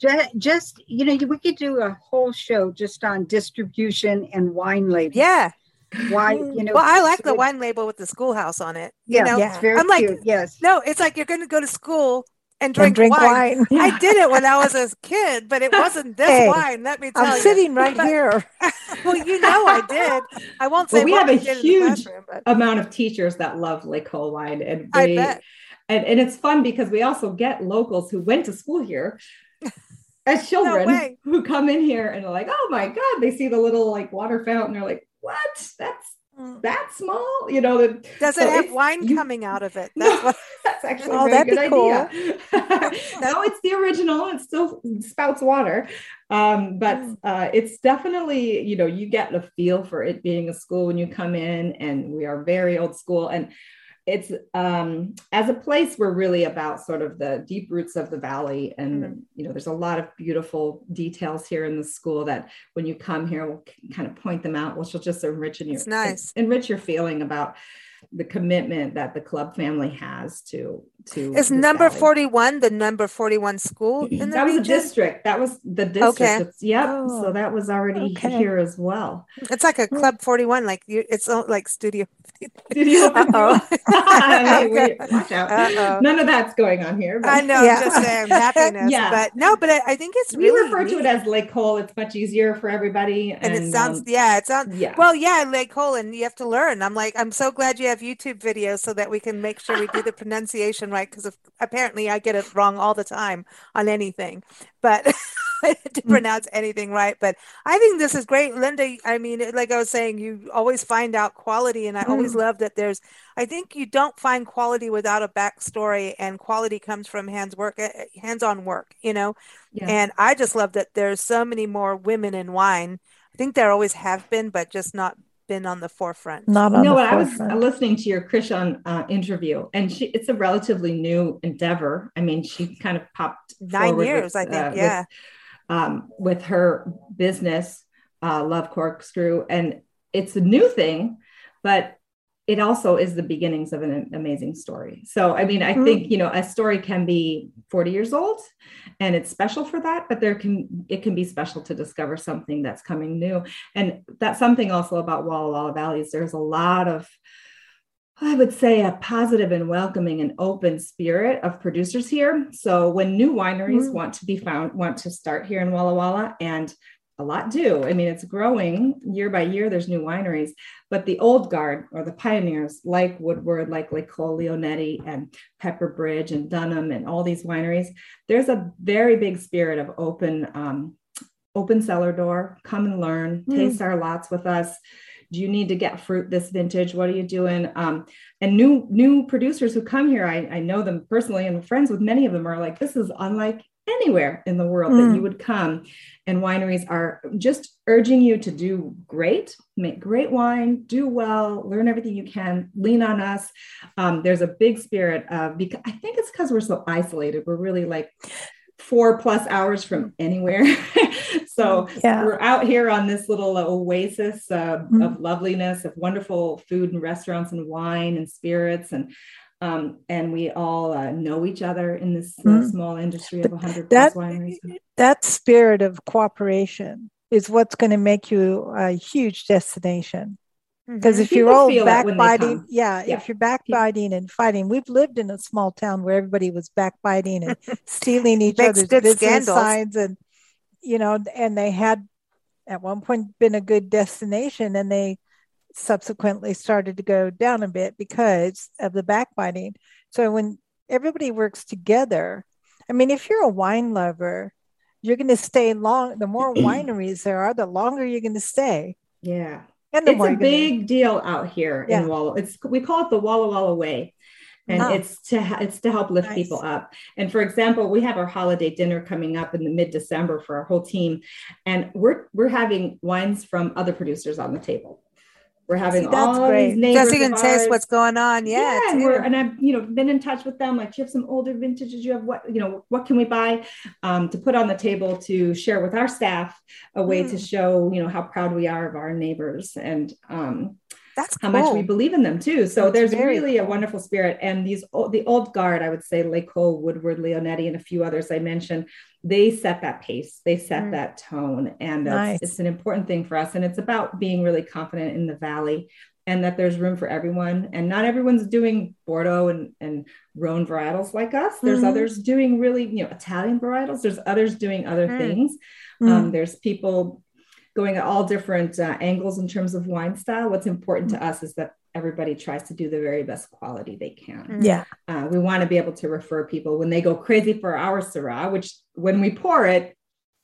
Ju- just you know, we could do a whole show just on distribution and wine labels. yeah. Why mm. you know? Well, I like the wine label with the schoolhouse on it. You Yeah, know, it's very I'm like, cute. Yes. no, it's like you're going to go to school and and drink, drink wine. wine. I did it when I was a kid, but it wasn't this Hey, wine. Let me tell I'm you. sitting right But- here. well, you know, I did. I won't say Well, we have a we did in the huge but amount of teachers that love L'Ecole wine. And I bet. And, and it's fun because we also get locals who went to school here as children way. who come in here and are like, oh my God, they see the little like water fountain. They're like, what? That's Mm. that small? You know, the, Does so it have wine you- coming out of it? No, That's what. that's actually Oh, a very good be idea. no, it's the original. It still spouts water. Um, but Mm. uh, it's definitely, you know, you get the feel for it being a school when you come in, and we are very old school. And it's um, as a place, we're really about sort of the deep roots of the valley. And, Mm. you know, there's a lot of beautiful details here in the school that when you come here, we'll kind of point them out, which will just enrich your, It's nice. enrich your feeling about the commitment that the Clubb family has to to. Is number valley. 41 the number 41 school in the That was a district. That was the district. Okay. It's- Yep. Oh, so that was already okay. here as well. It's like a club 41, like you, it's all like studio. Studio Uh-oh. Hey, wait, watch out. Uh-oh. None of that's going on here. but- I know, Yeah. Just saying happiness. Yeah. But no, but I, I think it's we really refer to it as L'Ecole. It's much easier for everybody. and it sounds um, yeah it sounds yeah. well yeah Lake cole and you have to learn I'm like I'm so glad you have YouTube videos so that we can make sure we do the pronunciation right? Because apparently I get it wrong all the time on anything but to mm. pronounce anything right. But I think this is great. Linda I mean like I was saying you always find out quality and I always mm. love that there's I think you don't find quality without a backstory and quality comes from hands work eh, eh, hands-on work you know? Yeah. and I just love that there's so many more women in wine. I think there always have been, but just not been on the forefront. Not on no, the what I was listening to your Krishan uh, interview, and she it's a relatively new endeavor. I mean, she kind of popped Nine years, with, I think. uh, with, yeah. um, with her business, uh, Love Corkscrew, and it's a new thing, but it also is the beginnings of an amazing story. So, I mean, I Mhm. think you know a story can be 40 years old, and it's special for that, but there can it can be special to discover something that's coming new, and that's something also about Walla Walla Valley is there's a lot of I would say a positive and welcoming and open spirit of producers here. So when new wineries Mm. want to be found, want to start here in Walla Walla, and a lot do. I mean, it's growing year by year. There's new wineries, but the old guard or the pioneers, like Woodward, like L'Ecole, Leonetti, and Pepper Bridge, and Dunham, and all these wineries, there's a very big spirit of open, um, open cellar door. Come and learn, Mm. taste our lots with us. Do you need to get fruit this vintage? What are you doing? Um, and new new producers who come here, I, I know them personally and friends with many of them are like, this is unlike anywhere in the world that Mm. you would come. And wineries are just urging you to do great, make great wine, do well, learn everything you can, lean on us. Um, there's a big spirit of because I think it's because we're so isolated. We're really like four plus hours from anywhere. so Yeah. we're out here on this little oasis uh, Mhm. of loveliness, of wonderful food and restaurants and wine and spirits and um, and we all uh, know each other in this Mhm. small industry of 100 that plus wineries. that spirit of cooperation is what's going to make you a huge destination. Because if you're all feel it when they backbiting, yeah, Yeah. if you're backbiting and fighting, we've lived in a small town where everybody was backbiting and stealing each other's business scandals. signs, and you know, and they had at one point been a good destination, and they subsequently started to go down a bit because of the backbiting. So when everybody works together, I mean, if you're a wine lover, you're going to stay long. The more wineries there are, the longer you're going to stay. Yeah. And the It's a big deal out here Yeah. in Walla. It's we call it the Walla Walla Way. And Ah. it's to it's to help lift Nice. people up. And for example, we have our holiday dinner coming up in the mid December for our whole team, and we're we're having wines from other producers on the table. We're having See, that's all great. these neighbors Just so you can of taste ours. what's going on. Yeah. and we're and I've you know been in touch with them. Like, do you have some older vintages? You have what you know? What can we buy um, to put on the table to share with our staff a way to Mm. show you know how proud we are of our neighbors and um, That's how cool. much we believe in them too. So That's there's very really a wonderful spirit. And these the old guard, I would say, L'Ecole, Woodward, Leonetti, and a few others I mentioned, they set that pace, they set Mm. that tone, and it's- Nice. it's an important thing for us. And it's about being really confident in the valley. And that there's room for everyone, and not everyone's doing Bordeaux and, and Rhone varietals like us. There's Mhm. others doing really, you know, Italian varietals. There's others doing other Mm. things. Mm. Um, there's people going at all different uh, angles in terms of wine style. What's important to us is that everybody tries to do the very best quality they can. Mm. yeah. Uh, we want to be able to refer people when they go crazy for our Syrah, which when we pour it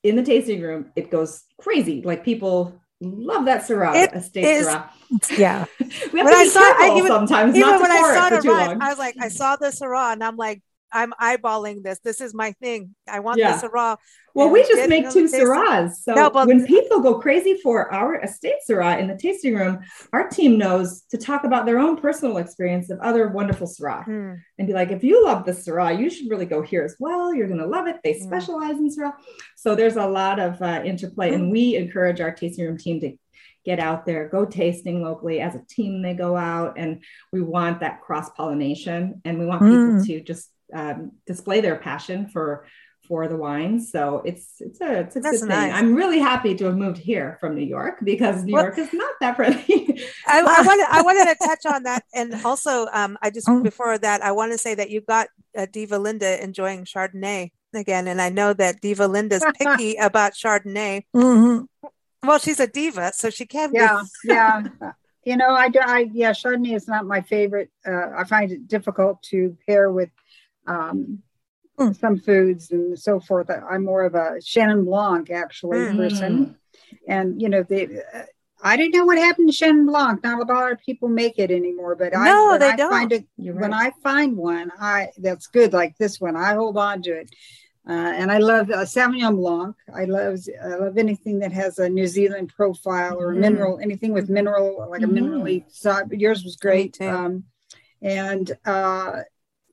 in the tasting room, it goes crazy. Like people love that Syrah, It estate is- Syrah. Yeah. We have When to I be saw- I careful even- sometimes Even not to when I saw it it for too arrive, long. I was like, I saw the Syrah and I'm like, I'm eyeballing this. This is my thing. I want Yeah. the Syrah. Well, and we just make two. Syrahs. So No, but- when people go crazy for our estate Syrah in the tasting room, our team knows to talk about their own personal experience of other wonderful Syrah Hmm. and be like, if you love the Syrah, you should really go here as well. You're going to love it. They Yeah. specialize in Syrah. So there's a lot of uh, interplay, and we encourage our tasting room team to get out there, go tasting locally. As a team, they go out, and we want that cross pollination, and we want people Mm. to just um, display their passion for for the wines. So it's it's a it's a That's good nice. thing. I'm really happy to have moved here from New York because New Well- York is not that friendly. I, I wanted I wanted to touch on that, and also um, I just Oh. before that I want to say that you got uh, Diva Linda enjoying Chardonnay again, and I know that Diva Linda's picky about Chardonnay. Mhm. Well, she's a diva, so she can yeah be. yeah you know i do i yeah chardonnay is not my favorite uh, i find it difficult to pair with um Mm. some foods and so forth I- i'm more of a Chenin Blanc actually Mm. person and you know they uh, I didn't know what happened to Chenin Blanc. Not a lot of people make it anymore, but I, No, when they I find don't. it You're when right. I find one, I that's good like this one. I hold on to it, uh, and I love uh, Sauvignon Blanc. I love I love anything that has a New Zealand profile or Mhm. mineral, anything with mineral like a Mhm. minerally side. But yours was great, um, and uh,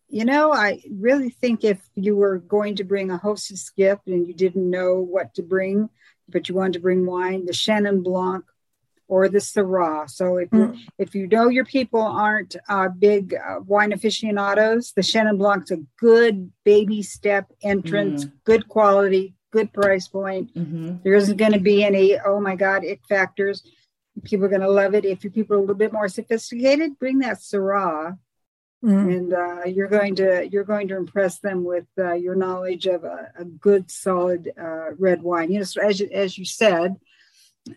you know I really think if you were going to bring a hostess gift and you didn't know what to bring, but you wanted to bring wine, the Chenin Blanc or the Syrah. So if you Mm. if you know your people aren't uh, big uh, wine aficionados, the Chenin Blanc's a good baby step entrance, good quality, good price point. Mhm. There isn't going to be any oh my god it factors. People are going to love it. If your people are a little bit more sophisticated, bring that Syrah, Mhm. and uh, you're going to you're going to impress them with uh, your knowledge of a, a good solid uh, red wine. You know, so as you, as you said,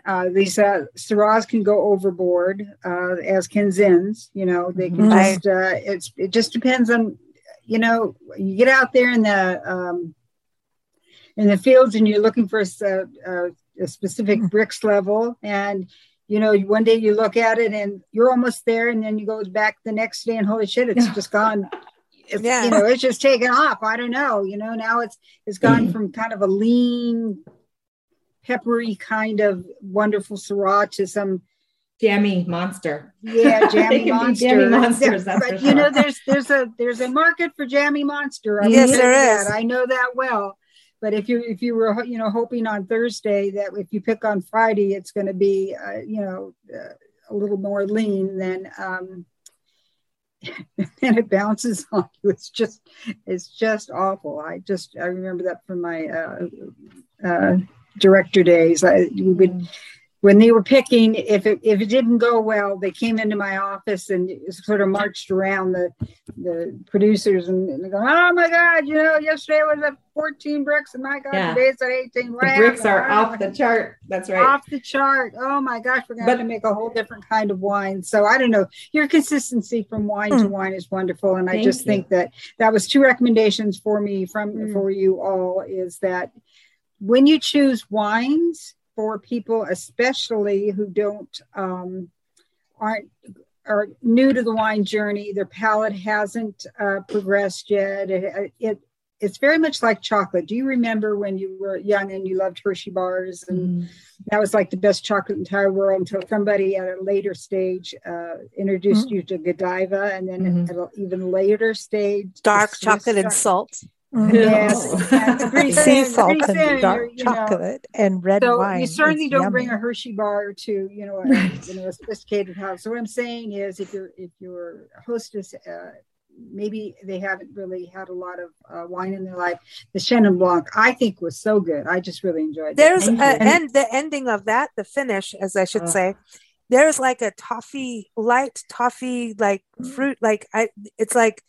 uh, these uh, Syrahs can go overboard, uh, as can Zins. You know, they can Right. just uh, it's it just depends on you know you get out there in the um, in the fields and you're looking for a specific Brix level and you know one day you look at it and you're almost there and then you go back the next day and holy shit it's just gone it's, Yeah. you know it's just taken off i don't know you know now it's it's gone mm-hmm. from kind of a lean peppery kind of wonderful Syrah to some Jammy monster. yeah jammy monster jammy monsters, Yeah, that's but you know there's there's a there's a market for jammy monster I Yes, there you that. is. i know that well but if you if you were you know hoping on thursday that if you pick on friday it's going to be uh, you know uh, a little more lean then um and it bounces on you. It's just it's just awful. I just i remember that from my uh, uh director days. I we would when they were picking, if it if it didn't go well, they came into my office and sort of marched around the the producers and, and they go, "Oh my God, you know, yesterday was at 14 Brix, and my God, Yeah. today's at 18. What The Brix are off the chart. That's right. off the chart. Oh my gosh, we're have to make a whole different kind of wine. So I don't know. Your consistency from wine to Mm. wine is wonderful, and I just you. think that that was two recommendations for me from Mm. for you all. Is that when you choose wines for people, especially who don't um, aren't are new to the wine journey, their palate hasn't uh, progressed yet. It, it it's very much like chocolate. Do you remember when you were young and you loved Hershey bars and Mm. that was like the best chocolate in the entire world until somebody at a later stage uh, introduced you to Godiva, and then Mhm. at an even later stage, Dark chocolate and salt. Mhm. Yes, sea soon- salt pretty soon and dark you're, know, chocolate and red so wine. you certainly don't bring a Hershey bar to you know a, Right. you know a sophisticated house. So what I'm saying is, if you're if your hostess, uh, maybe they haven't really had a lot of uh, wine in their life. The Chenin Blanc, I think, was so good. I just really enjoyed it. There's a, and the ending of that, the finish, as I should Ugh. say, there's like a toffee, light toffee, like fruit, like I, it's like,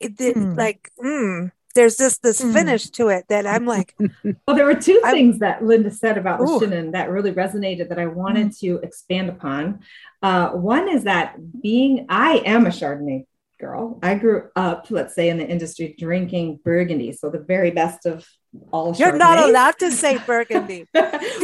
it, it Mm. like, mm, there's just this Mm. finish to it that I'm like, Well, there were two I- things that Linda said about. Chenin that really resonated that I wanted to expand upon. Uh, one is that being, I am a Chardonnay girl. I grew up, let's say, in the industry drinking Burgundy, so the very best of all. you're not allowed to say Burgundy.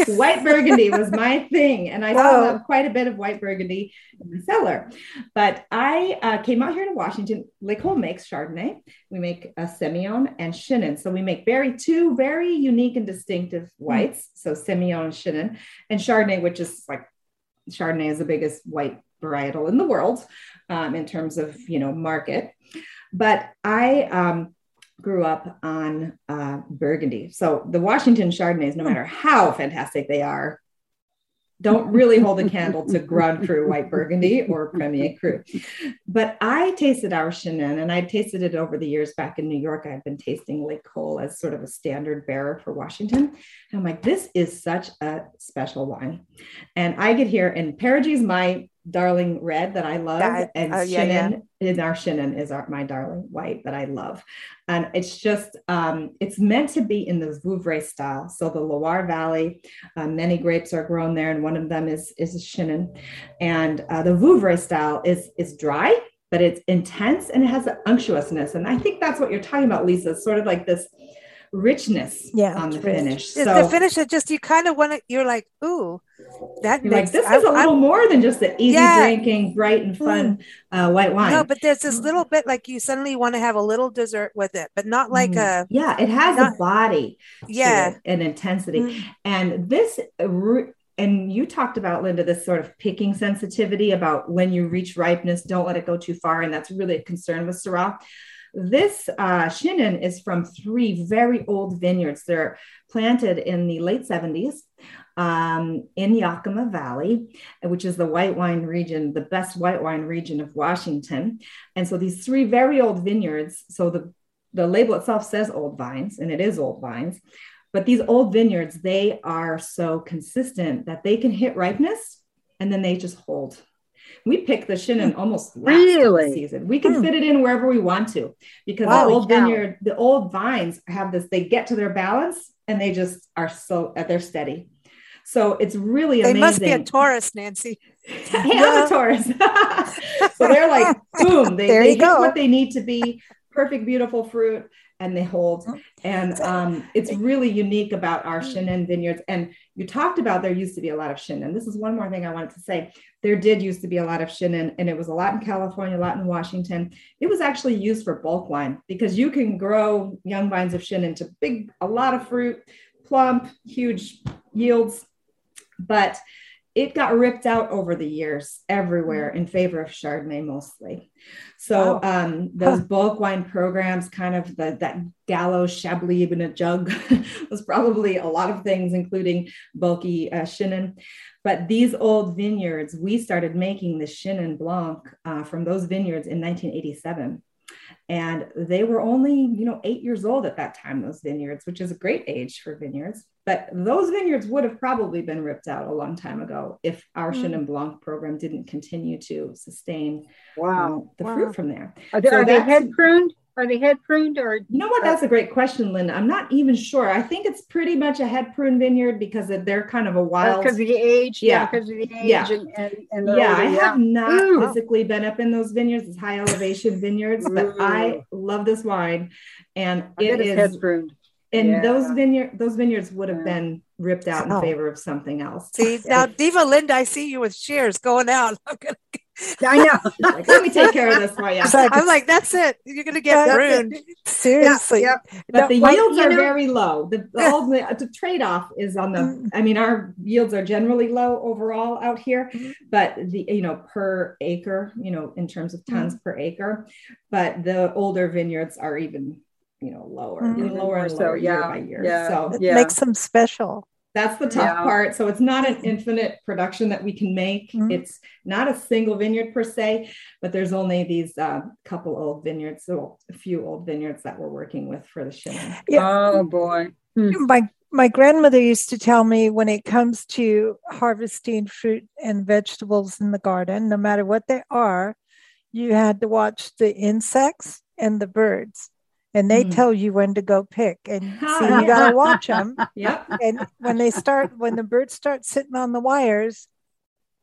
white Burgundy was my thing, and I still have quite a bit of white Burgundy in the cellar. But I uh, came out here to Washington. L'Ecole makes Chardonnay. We make a Semillon and Chenin. So we make very two very unique and distinctive whites. So Semillon and Chenin, and Chardonnay, which is like Chardonnay is the biggest white varietal in the world um, in terms of you know market. But I um, grew up on uh, Burgundy. So the Washington Chardonnays, no matter how fantastic they are, don't really hold a candle to Grand Cru White Burgundy or Premier Cru. But I tasted our Chenin and I tasted it over the years back in New York. I've been tasting L'Ecole as sort of a standard bearer for Washington. And I'm like, this is such a special wine. And I get here, and Perigee my darling red that I love, yeah, and uh, yeah, Chenin yeah. in our Chenin is our, my darling white that I love. And it's just, um, it's meant to be in the Vouvray style. So the Loire Valley, uh, many grapes are grown there, and one of them is is Chenin. And uh, the Vouvray style is is dry, but it's intense and it has an unctuousness. And I think that's what you're talking about, Lisa. Sort of like this richness yeah, on the rich. finish. So the finish it just you kind of want to you're like, ooh, that makes, like this is a little I'm, more than just the easy yeah. drinking, bright and fun mm. uh, white wine. No, but there's this little bit like you suddenly want to have a little dessert with it, but not like mm. a yeah, it has not, a body, yeah, and intensity. Mm. And this and you talked about linda this sort of picking sensitivity about when you reach ripeness don't let it go too far and that's really a concern with syrah this uh, is from three very old vineyards. They're planted in the late 70s um, in Yakima Valley, which is the white wine region, the best white wine region of Washington. And so these three very old vineyards, so the, the label itself says old vines, and it is old vines. But these old vineyards, they are so consistent that they can hit ripeness and then they just hold we pick the Chenin almost really season. We can hmm. fit it in wherever we want to because wow, the old vineyard, the old vines have this, they get to their balance and they just are so at they're steady. So it's really amazing. They must be a Taurus, Nancy. yeah, yeah. a Taurus. so they're like, boom, they, they get what they need to be. Perfect, beautiful fruit and they hold. Mm-hmm. And um, it's really unique about our mm. Chenin vineyards. And you talked about there used to be a lot of Chenin. This is one more thing I wanted to say. There did used to be a lot of Chenin, and it was a lot in California, a lot in Washington. It was actually used for bulk wine because you can grow young vines of Chenin to big, a lot of fruit, plump, huge yields. But it got ripped out over the years everywhere mm. in favor of Chardonnay mostly. So wow. um, those huh. bulk wine programs, kind of the, that Gallo's Chablis in a jug, was probably a lot of things, including bulky uh, Chenin. But these old vineyards, we started making the Chenin Blanc uh, from those vineyards in 1987 and they were only you know eight years old at that time those vineyards which is a great age for vineyards but those vineyards would have probably been ripped out a long time ago if our mm. Chenin Blanc program didn't continue to sustain wow. Um, the wow. fruit from there. Are they, so are they head pruned? Are they head pruned or? You know what? Uh, That's a great question, Linda. I'm not even sure. I think it's pretty much a head pruned vineyard because they're kind of a oh, wild. Because of the age. Yeah. Because of the age. Yeah. And, and, and yeah. Older, I have not Ooh. physically been up in those vineyards, these high elevation vineyards, but Ooh. I love this wine, and I it is head pruned and yeah. those vineyard those vineyards would have been ripped out in oh. favor of something else. See now, Diva Linda, I see you with shears going out. i know. like, Let me take care of this for you. I'm like, that's it. You're gonna get ruined. Seriously. Yeah, yeah. But the yields are know, very low. The, the, whole, the trade-off is on the. Mm. I mean, our yields are generally low overall out here, mm-hmm. but the you know per acre, you know, in terms of tons mm. per acre, but the older vineyards are even you know lower mm-hmm. lower and lower so, yeah. year by year yeah. so it yeah. makes them special that's the tough yeah. part so it's not an infinite production that we can make mm-hmm. it's not a single vineyard per se but there's only these uh, couple old vineyards so a few old vineyards that we're working with for the Chenin. yeah. oh boy hmm. my my grandmother used to tell me when it comes to harvesting fruit and vegetables in the garden no matter what they are you had to watch the insects and the birds and they mm. tell you when to go pick and so you got to watch them yep and when they start when the birds start sitting on the wires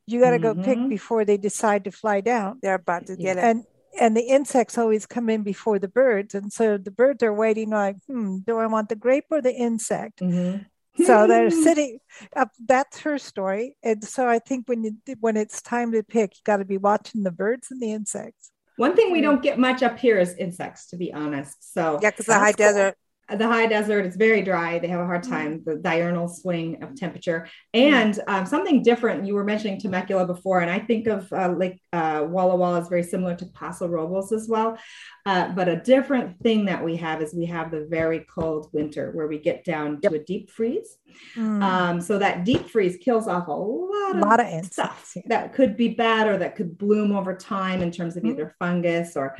you got to mm-hmm. go pick mm-hmm. before they decide to fly down they're about to get it and and the insects always come in before the birds and so the birds are waiting like hmm do i want the grape or the insect mm-hmm. so they're sitting up that's her story and so i think when you when it's time to pick you got to be watching the birds and the insects one thing we mm-hmm. don't get much up here is insects, to be honest. So yeah, because the high cool. desert. The high desert it's very dry they have a hard Mm. time the diurnal swing of temperature and um, something different you were mentioning temecula before and i think of uh, lake uh, walla walla is very similar to paso robles as well uh, but a different thing that we have is we have the very cold winter where we get down to a deep freeze Mm. um, so that deep freeze kills off a lot a of, lot of insects. stuff yeah. that could be bad or that could bloom over time in terms of Mhm. either fungus or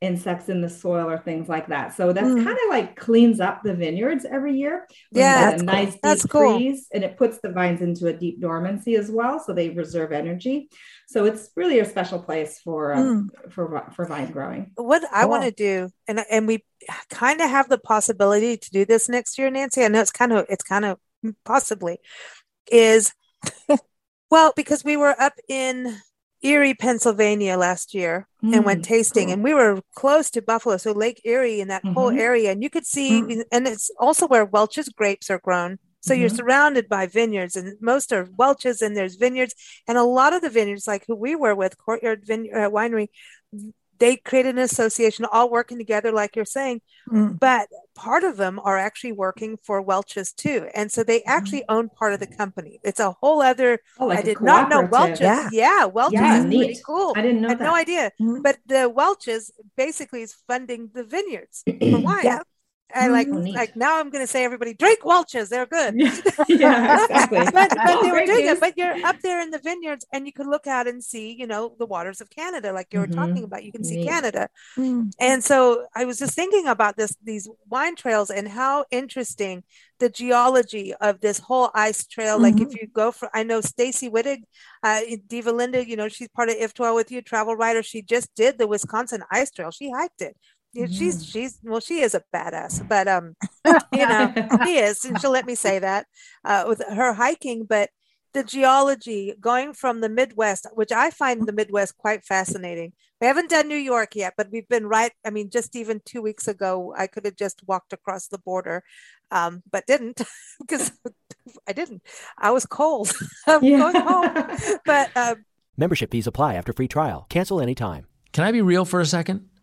insects in the soil or things like that. So that's Mhm. kind of like cleans up the vineyards every year. Yeah, that's a cool. nice deep That's cool. freeze, and it puts the vines into a deep dormancy as well, so they reserve energy. So it's really a special place for uh, Mm. for for vine growing. what I want to do, and and we kind of have the possibility to do this next year, Nancy. I know it's kind of it's kind of possibly is well because we were up in Erie, Pennsylvania last year and went Mm, tasting, cool. and we were close to Buffalo, so Lake Erie and that whole Mhm. area, and you could see, Mm. and it's also where Welch's grapes are grown. So you're Mhm. surrounded by vineyards, and most are Welch's, and there's vineyards, and a lot of the vineyards, like who we were with, Courtyard Vine- uh, Winery, they created an association, all working together, like you're saying. Mm. But part of them are actually working for Welch's too, and so they actually own part of the company. It's a whole other. Oh, like I a did not know. Welch's. Yeah. Yeah, Welch's Yeah, is pretty cool. I didn't know I had that. no idea. Mhm. But the Welch's basically is funding the vineyards for wine. Yeah. And like, Oh, like now I'm going to say everybody drink Welch's. They're good. yeah, exactly. but, but they were doing it. But you're up there in the vineyards, and you can look out and see, you know, the waters of Canada, like you were Mhm. talking about. You can see. Canada. Mm. And so I was just thinking about this, these wine trails, and how interesting the geology of this whole ice trail. Like if you go for, I know Stacy Wittig, uh, Diva Linda, you know, she's part of IF12 with you, travel writer. She just did the Wisconsin ice trail. She hiked it. You know, She's she's well, she is a badass, but um, you know, she is, and she'll let me say that uh, with her hiking. But the geology going from the Midwest, which I find the Midwest quite fascinating. We haven't done New York yet, but we've been right. I mean, just even two weeks ago, I could have just walked across the border, um, but didn't because I didn't. I was cold. I'm going home. But uh, Membership fees apply after free trial. Cancel anytime. Can I be real for a second?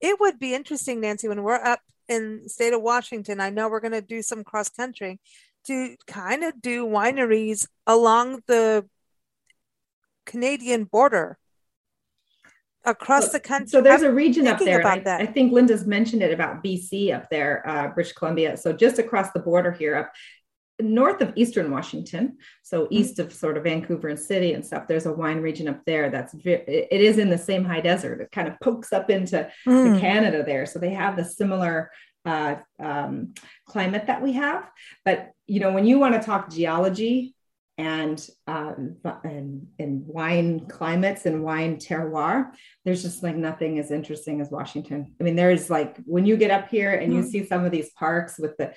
It would be interesting, Nancy, when we're up in the state of Washington. I know we're going to do some cross country to kind of do wineries along the Canadian border across the country. So there's a region up there. I. I think Linda's mentioned it about BC up there, uh, British Columbia. So just across the border here, up north of Eastern Washington, so Mm-hmm. east of sort of Vancouver and city and stuff. There's a wine region up there that's ve- it is in the same high desert. It kind of pokes up into Mm. Canada there, so they have the similar uh, um, climate that we have. But you know, when you want to talk geology and um, and and wine climates and wine terroir, there's just like nothing as interesting as Washington. I mean, there's like when you get up here and you see some of these parks with the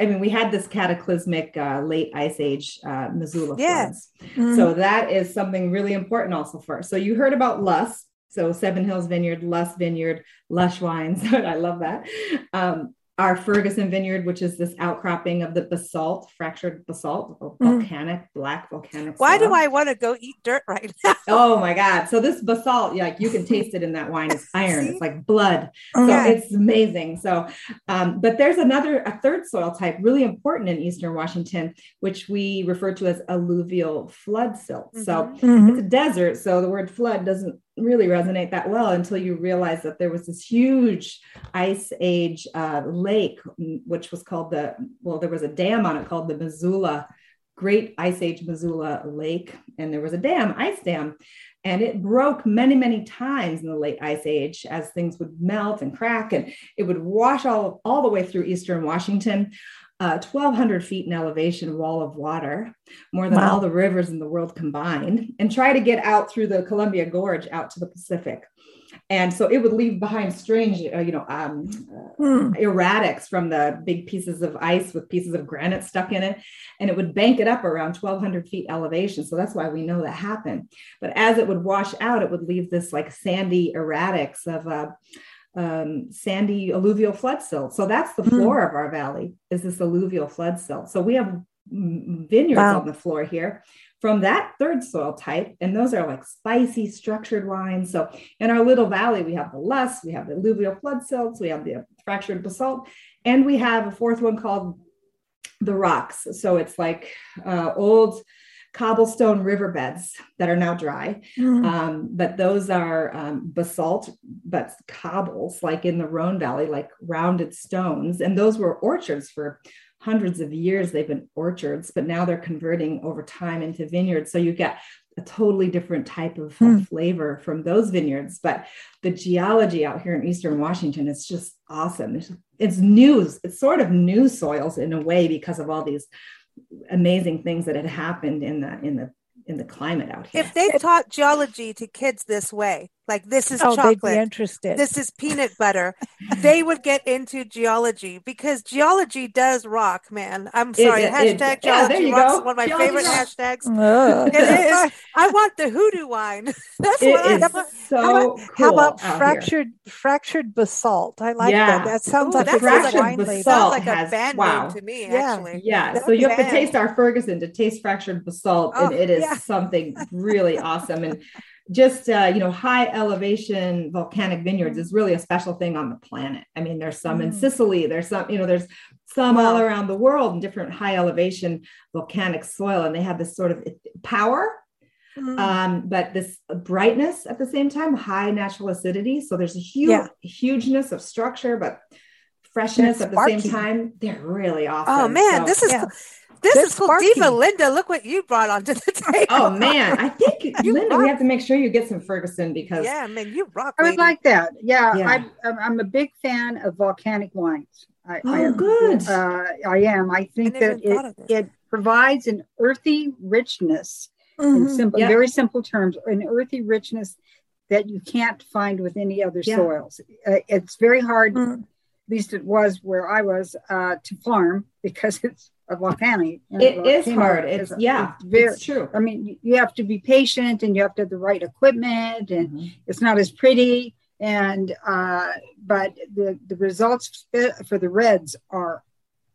I mean, we had this cataclysmic uh, late ice age uh, Missoula Yes. floods. So that is something really important also for us. So you heard about loess. So Seven Hills Vineyard, Loess Vineyard, Lush Wines. I love that. Um, our Ferguson Vineyard, which is this outcropping of the basalt, fractured basalt, volcanic, black volcanic. Why do. I want to go eat dirt right now? Oh my God. So this basalt, like you can taste it in that wine. It's iron. It's like blood. So Yeah. it's amazing. So, um, but there's another, a third soil type really important in Eastern Washington, which we refer to as alluvial flood silt. So Mhm. it's a desert. So the word flood doesn't really resonate that well until you realize that there was this huge ice age uh, lake, mm, which was called the, well, there was a dam on it called the Missoula great ice age Missoula Lake, and there was a dam, ice dam, and it broke many, many times in the late ice age as things would melt and crack, and it would wash all, all the way through eastern Washington. Uh, 1,200 feet in elevation wall of water, more than wow. all the rivers in the world combined, and try to get out through the Columbia Gorge out to the Pacific. And so it would leave behind strange uh, you know um, uh, erratics from the big pieces of ice with pieces of granite stuck in it and it would bank it up around 1200 feet elevation. So that's why we know that happened. But as it would wash out it would leave this like sandy erratics of uh, um, sandy alluvial flood silt so that's the mm. floor of our valley is this alluvial flood silt so we have vineyards wow. on the floor here from that third soil type. And those are like spicy structured wines. So in our little valley, we have the loess, we have the alluvial flood silts, we have the fractured basalt, and we have a fourth one called the rocks. So it's like uh, old cobblestone riverbeds that are now dry. Mm. Um, but those are um, basalt, but cobbles, like in the Rhone Valley, like rounded stones. And those were orchards for hundreds of years they've been orchards, but now they're converting over time into vineyards. So you get a totally different type of mm. flavor from those vineyards. But the geology out here in Eastern Washington is just awesome. It's, it's news, it's sort of new soils in a way because of all these amazing things that had happened in the in the in the climate out here. If they taught geology to kids this way, like this is oh, chocolate, they'd be interested. this is peanut butter, they would get into geology because geology does rock, man. I'm sorry. It, hashtag it, geology yeah, rocks go. one of my geology favorite rocks. hashtags. It is. I want the hoodoo wine. That's It what I want. so how about, cool how about out fractured fractured basalt? I like Yeah. that. That sounds Ooh, like that a sounds like, wine basalt. sounds like has- a band wow. name to me, Yeah. actually. Yeah, That'd so you have to taste our Ferguson to taste fractured basalt, Oh, and it is yeah. something really awesome. And just uh, you know, high elevation volcanic vineyards is really a special thing on the planet. I mean, there's some in Mm. Sicily, there's some, you know, there's some all around the world in different high elevation volcanic soil, and they have this sort of power Mm. um, but this brightness at the same time, high natural acidity. So there's a huge Yeah. hugeness of structure, but freshness at the same time. They're really awesome. Oh man, So- this is yeah. This They're is cool. sparky. Diva Linda, look what you brought onto the table. Oh man, I think You Linda, we have to make sure you get some Ferguson because yeah, man, you rock. I would lady. like that. Yeah, Yeah. I'm, I'm I'm a big fan of volcanic wines. I, I oh am. good. Uh, I am. I think never that even it, it provides an earthy richness in Mhm. simple, Yeah. very simple terms, an earthy richness that you can't find with any other Yeah. soils. Uh, it's very hard, Mm. at least it was where I was, uh, to farm because it's a volcanic. and it a is volcano hard. is It's a- yeah, it's very. it's true. I mean, you- you have to be patient and you have to have the right equipment and Mhm. it's not as pretty and uh but the the results for the reds are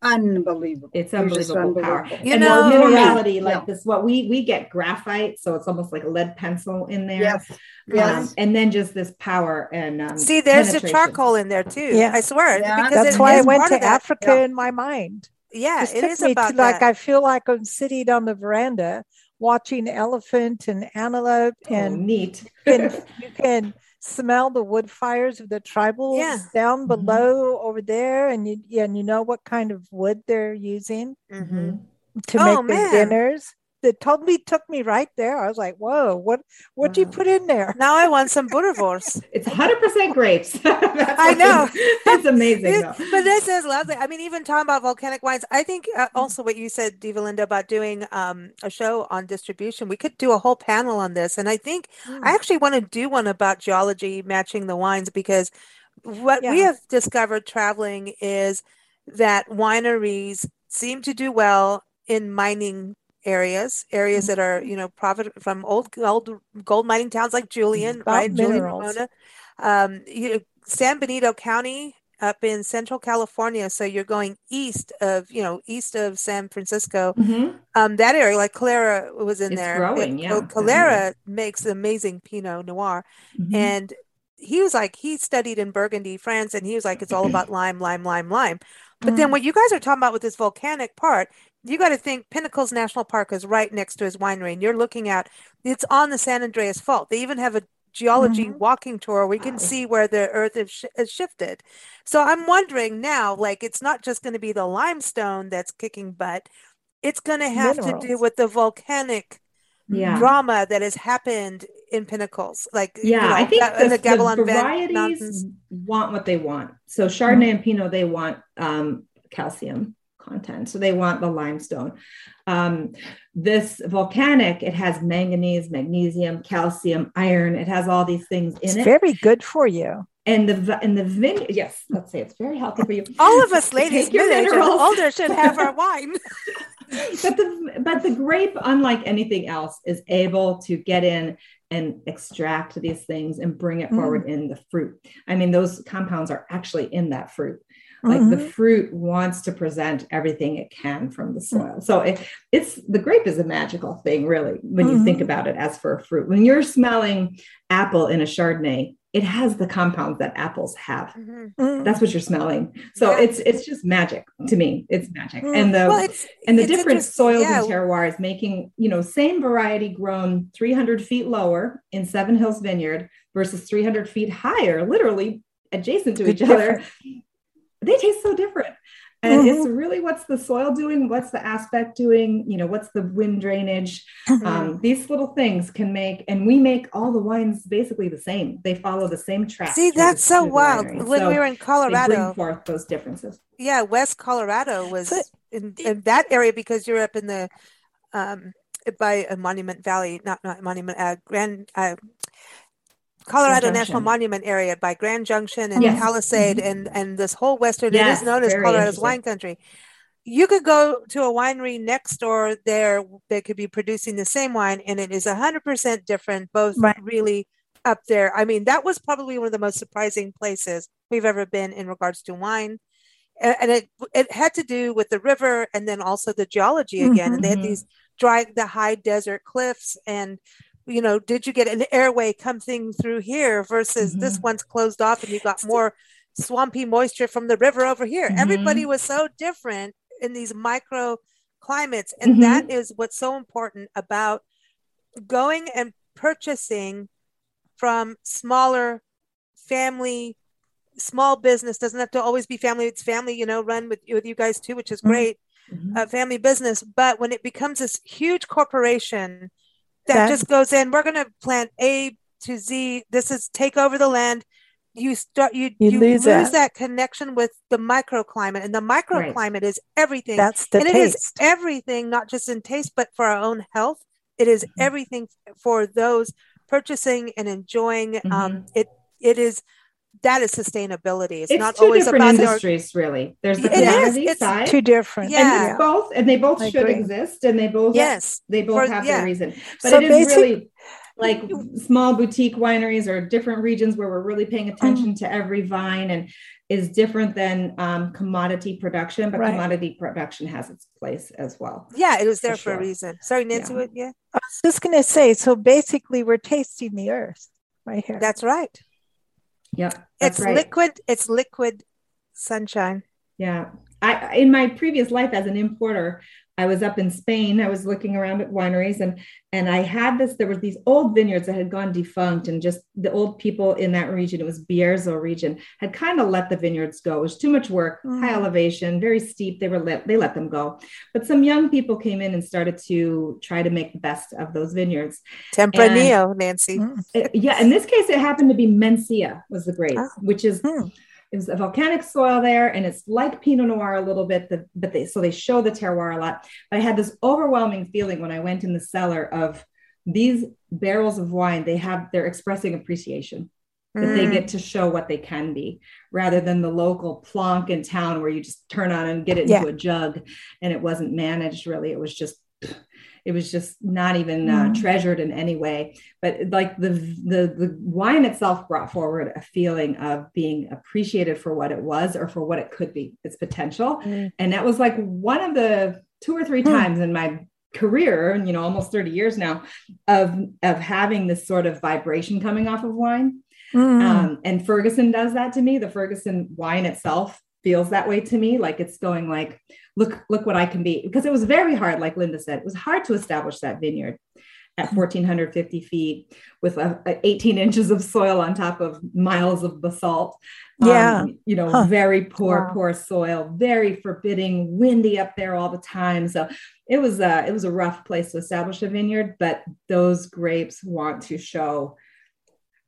unbelievable It's They're unbelievable power. unbelievable. You and know- the minerality, like Yeah. this, what we we get graphite, so it's almost like a lead pencil in there. yes Um, yes and then just this power and um, See, there's the penetration. charcoal in there too. Yeah. I swear. Yeah. because That's it why I went to that. Africa Yeah. in my mind. Yeah, it took is about to like. I feel like I'm sitting on the veranda watching elephant and antelope Oh, and neat. you can, you can smell the wood fires of the tribals Yeah. down Mhm. below over there and you and you know what kind of wood they're using Mhm. to Oh, make their man. Dinners. It totally took me right there. I was like, whoa, what what'd you put in there? Now I want some boerewors. It's 100% grapes. I know. It's amazing. It- but this is lovely. I mean, even talking about volcanic wines, I think uh, also what you said, Diva Linda, about doing um, a show on distribution. We could do a whole panel on this, and I think I actually want to do one about geology matching the wines because what we have discovered traveling is that wineries seem to do well in mining areas, areas that are you know profit from old gold gold mining towns like Julian, right? Julian, minerals. Ramona. Um, you know, San Benito County up in Central California. So you're going east of you know east of San Francisco Mhm. um, that area, like Calera was in It's there. growing, It- yeah, Calera makes amazing Pinot Noir, Mhm. and he was like he studied in Burgundy, France, and he was like it's all about lime, lime, lime, lime. But then Mm. what you guys are talking about with this volcanic part, you got to think Pinnacles National Park is right next to his winery, and you're looking at it's on the San Andreas Fault. They even have a geology Mhm. walking tour where you can Wow. see where the earth has, sh- is shifted. So I'm wondering now, like it's not just going to be the limestone that's kicking butt. it's going to have Minerals. to do with the volcanic Yeah. drama that has happened in pinnacles, like you Yeah, know, I think that- the, the Gavilan the varieties want what they want. So Chardonnay and Pinot, they want um, calcium content. So they want the limestone. Um, this volcanic, it has manganese, magnesium, calcium, iron. It has all these things in It's it. very good for you. and the and the vineyard, yes, let's say it's very healthy for you. All of us ladies, Take your middle-aged and older, should have our wine. but the but the grape, unlike anything else, is able to get in and extract these things and bring it Mm. forward in the fruit. I mean, those compounds are actually in that fruit. Like the Mhm. fruit wants to present everything it can from Mm. the soil. So it, it's the grape is a magical thing, really, when you think Mhm. about it as for a fruit. When you're smelling apple in a Chardonnay, it has the compounds that apples have. Mhm. Mm. That's what you're smelling. So Yeah. it's it's just magic to me. It's magic. Mm. And the Well, it's and the it's different soils yeah, and terroirs making you know same variety grown 300 feet lower in seven hills vineyard versus 300 feet higher literally adjacent to each other difference. They taste so different and Mhm. it's really what's the soil doing what's the aspect doing you know what's the wind drainage Mm-hmm. um, these little things can make and we make all the wines basically the same they follow the same track See, that's so wild. When So we were in they bring Colorado, forth those differences yeah, West Colorado was in, in that area because you're up in the um by uh, Monument Valley, not not Monument, uh, Grand uh, Colorado Grand National Junction. Monument area by Grand Junction and Yes. Palisade Mhm. and and this whole western. it Yes, is known as Colorado's wine country. You could go to a winery next door there that could be producing the same wine, and it is hundred percent different. Both Right. really up there. I mean, that was probably one of the most surprising places we've ever been in regards to wine. And it it had to do with the river and then also the geology again. And they had Mhm. these dry, the high desert cliffs. And, you know, did you get an airway coming through here versus this Mhm. one's closed off and you got more swampy moisture from the river over here? Everybody Mm-hmm. was so different in these micro climates. And that Mm-hmm. is what's so important about going and purchasing from smaller family small business doesn't have to always be family it's family you know run with, with you guys too which is Mhm. great uh, family business but when it becomes this huge corporation that, That- just goes in we're going to plant a to z this is take over the land you start you You you, lose lose, that. that. connection with the microclimate and the microclimate is everything That's the and it is everything not just in taste but for our own health it is Mm-hmm. everything for those purchasing and enjoying Mm-hmm. um it it is that is sustainability it's, it's not two always different about the or- industries really there's the It is. commodity It's side Two different. Yeah. and it's both and they both I should agree. exist and they both yes they both For- have yeah. their reason but So it is basic- really like small boutique wineries or different regions where we're really paying attention to every vine and is different than um, commodity production but Right. commodity production has its place as well yeah it was there For for, a reason sorry nancy Yeah. yeah I was just going to say, so basically, we're tasting the earth right here. that's right that's it's right. liquid it's liquid sunshine Yeah. I in my previous life as an importer, I was up in Spain. I was looking around at wineries and and I had this, there were these old vineyards that had gone defunct and just the old people in that region, it was Bierzo region, had kind of let the vineyards go. It was too much work, high Mm. elevation, very steep. They were let they let them go. But some young people came in and started to try to make the best of those vineyards. tempranillo nancy Mm. It- yeah, in this case, it happened to be Mencia was the grape, Oh. which is Hmm. It was a volcanic soil there, and it's like Pinot Noir a little bit. The, but they so they show the terroir a lot. But I had this overwhelming feeling when I went in the cellar of these barrels of wine. They have they're expressing appreciation that they Mm. get to show what they can be, rather than the local plonk in town where you just turn on and get it Yeah. into a jug, and it wasn't managed really. It was just it was just not even uh, Mhm. treasured in any way but like the, the the wine itself brought forward a feeling of being appreciated for what it was or for what it could be its potential Mm. and that was like one of the two or three Hmm. times in my career and you know almost 30 years now of of having this sort of vibration coming off of wine Mm. um, and Ferguson does that to me. The Ferguson wine itself feels that way to me. Like it's going like, look, look what I can be. Because it was very hard, like Linda said, it was hard to establish that vineyard. at 1450 feet with a, a 18 inches of soil on top of miles of basalt. Yeah. Um, you know, Huh. very poor, Wow. poor soil, very forbidding, windy up there all the time. So it was a it was a rough place to establish a vineyard, but those grapes want to show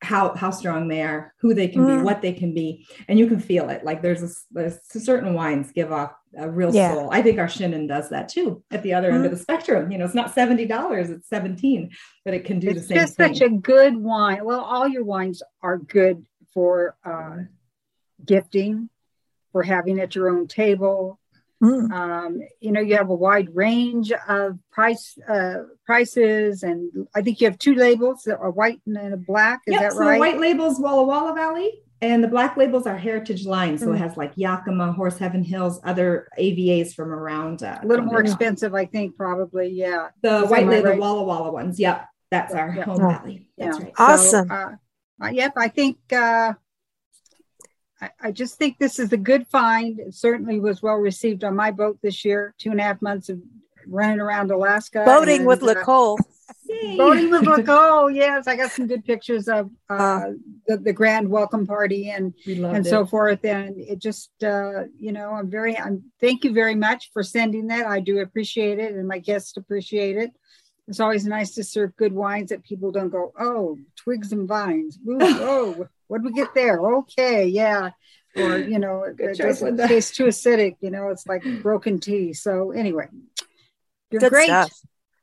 how how strong they are, who they can Mm. be, what they can be, and you can feel it. Like there's a, there's certain wines give off a real Yeah. soul. I think our Chenin does that too. At the other end of the spectrum, you know, it's not seventy dollars, it's seventeen, but it can do the same. It's just thing. such a good wine. Well, all your wines are good for uh, gifting, for having at your own table. Mm. Um, you know, you have a wide range of price uh, prices, and I think you have two labels: that are white and a black. Is Yep, that so right? the white labels Walla Walla Valley, and the black labels are Heritage Line. So Mm. it has like Yakima, Horse Heaven Hills, other AVAs from around. Uh, a little from more expensive, I think, probably. Yeah. The Is white label right? Walla Walla ones. Yep, that's our Yeah. home valley. That's Yeah. right. Awesome. So, uh, uh, yep, I think uh, I, I just think this is a good find. It certainly was well received on my boat this year. Two and a half months of running around Alaska. Boating with. Yay. Boating with L'Ecole, yes. I got some good pictures of uh, Uh. the, the grand welcome party and and it. so forth. And it just, uh, you know, I'm very, I'm thank you very much for sending that. I do appreciate it, and my guests appreciate it. It's always nice to serve good wines that people don't go, oh, twigs and vines. Ooh, oh, what did we get there? Okay, yeah. Or, you know, it, Good it doesn't taste too acidic. You know, it's like broken tea. So, anyway, you're Good great. stuff.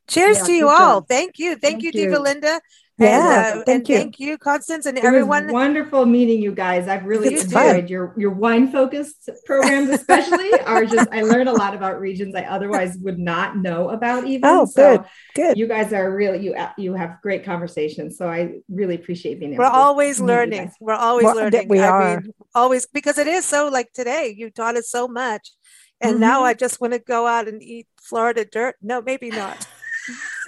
Cheers Yeah, to you all. job. Thank you. Thank, Thank you, you. Diva Linda. Yeah, and, uh, thank and you. thank you, Constance, and It was everyone. wonderful meeting you guys. I've really It's enjoyed fun. your your wine focused programs, especially. are just I learned a lot about regions I otherwise would not know about. Even Oh, so, good, good. You guys are really you you have great conversations, so I really appreciate being able. We're to always meet learning. We're always Well, learning. we I are. mean, always because it is so like today, you taught us so much. And now Mhm. I just want to go out and eat Florida dirt. No, maybe not.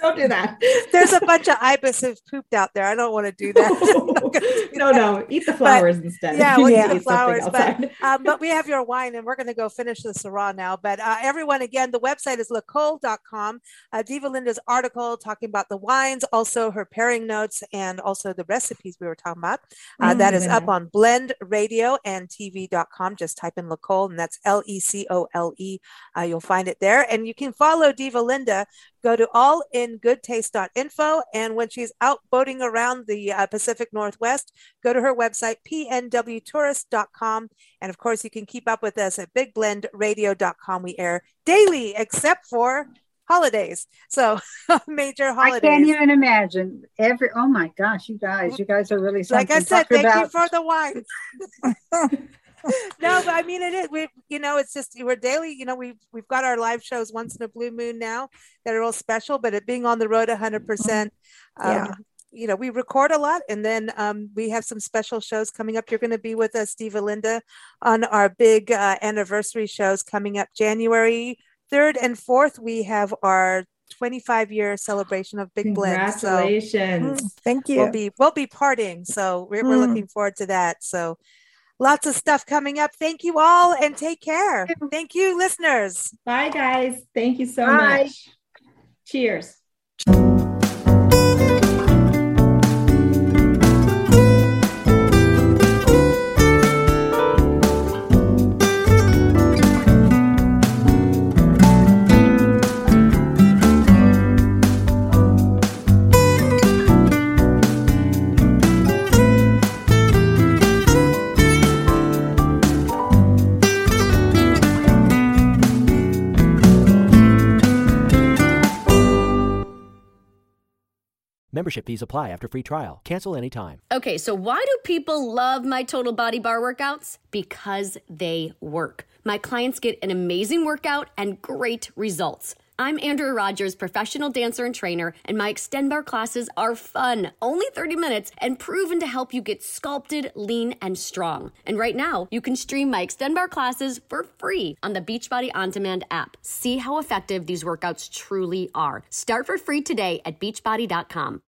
Don't do that. There's a bunch of ibis have pooped out there. I don't want to do that. I'm not gonna do no, that. no, eat the flowers instead. Yeah, we'll need eat the flowers. But, um, but we have your wine and we're going to go finish the Syrah now. But uh, everyone, again, the website is lecole.com. Uh, Diva Linda's article talking about the wines, also her pairing notes, and also the recipes we were talking about. Uh, Mm, that is up Linda. on blend radio and tv.com. Just type in L'Ecole, and that's L E C O L E. Uh, You'll find it there. And you can follow Diva Linda. Go to allingoodtaste.info. And when she's out boating around the uh, Pacific Northwest, go to her website, pnwtourist.com. And of course, you can keep up with us at bigblendradio.com. We air daily, except for holidays. So major holidays. I can't even imagine every. Oh my gosh, you guys, you guys are really something. like I said, Talk thank you for the wine. no, but I mean it is. We, you know, it's just we're daily. You know, we've we've got our live shows once in a blue moon now that are all special. But it being on the road, hundred percent. Yeah. Um, you know, we record a lot, and then um, we have some special shows coming up. You're going to be with us, Diva Linda, on our big uh, anniversary shows coming up January third and fourth. We have our 25 year celebration of Big Blend. So Congratulations. Mm, Thank you. we'll be we'll be partying so we're, we're Mm. looking forward to that so lots of stuff coming up thank you all and take care thank you listeners Bye, guys. Thank you so Bye. much. Cheers. Membership fees apply after free trial. Cancel anytime. Okay, so why do people love my total body bar workouts? Because they work. My clients get an amazing workout and great results. I'm Andrew Rogers, professional dancer and trainer, and my Extend Bar classes are fun, only 30 minutes, and proven to help you get sculpted, lean, and strong. And right now, you can stream my Extend Bar classes for free on the Beachbody On Demand app. See how effective these workouts truly are. Start for free today at beachbody.com.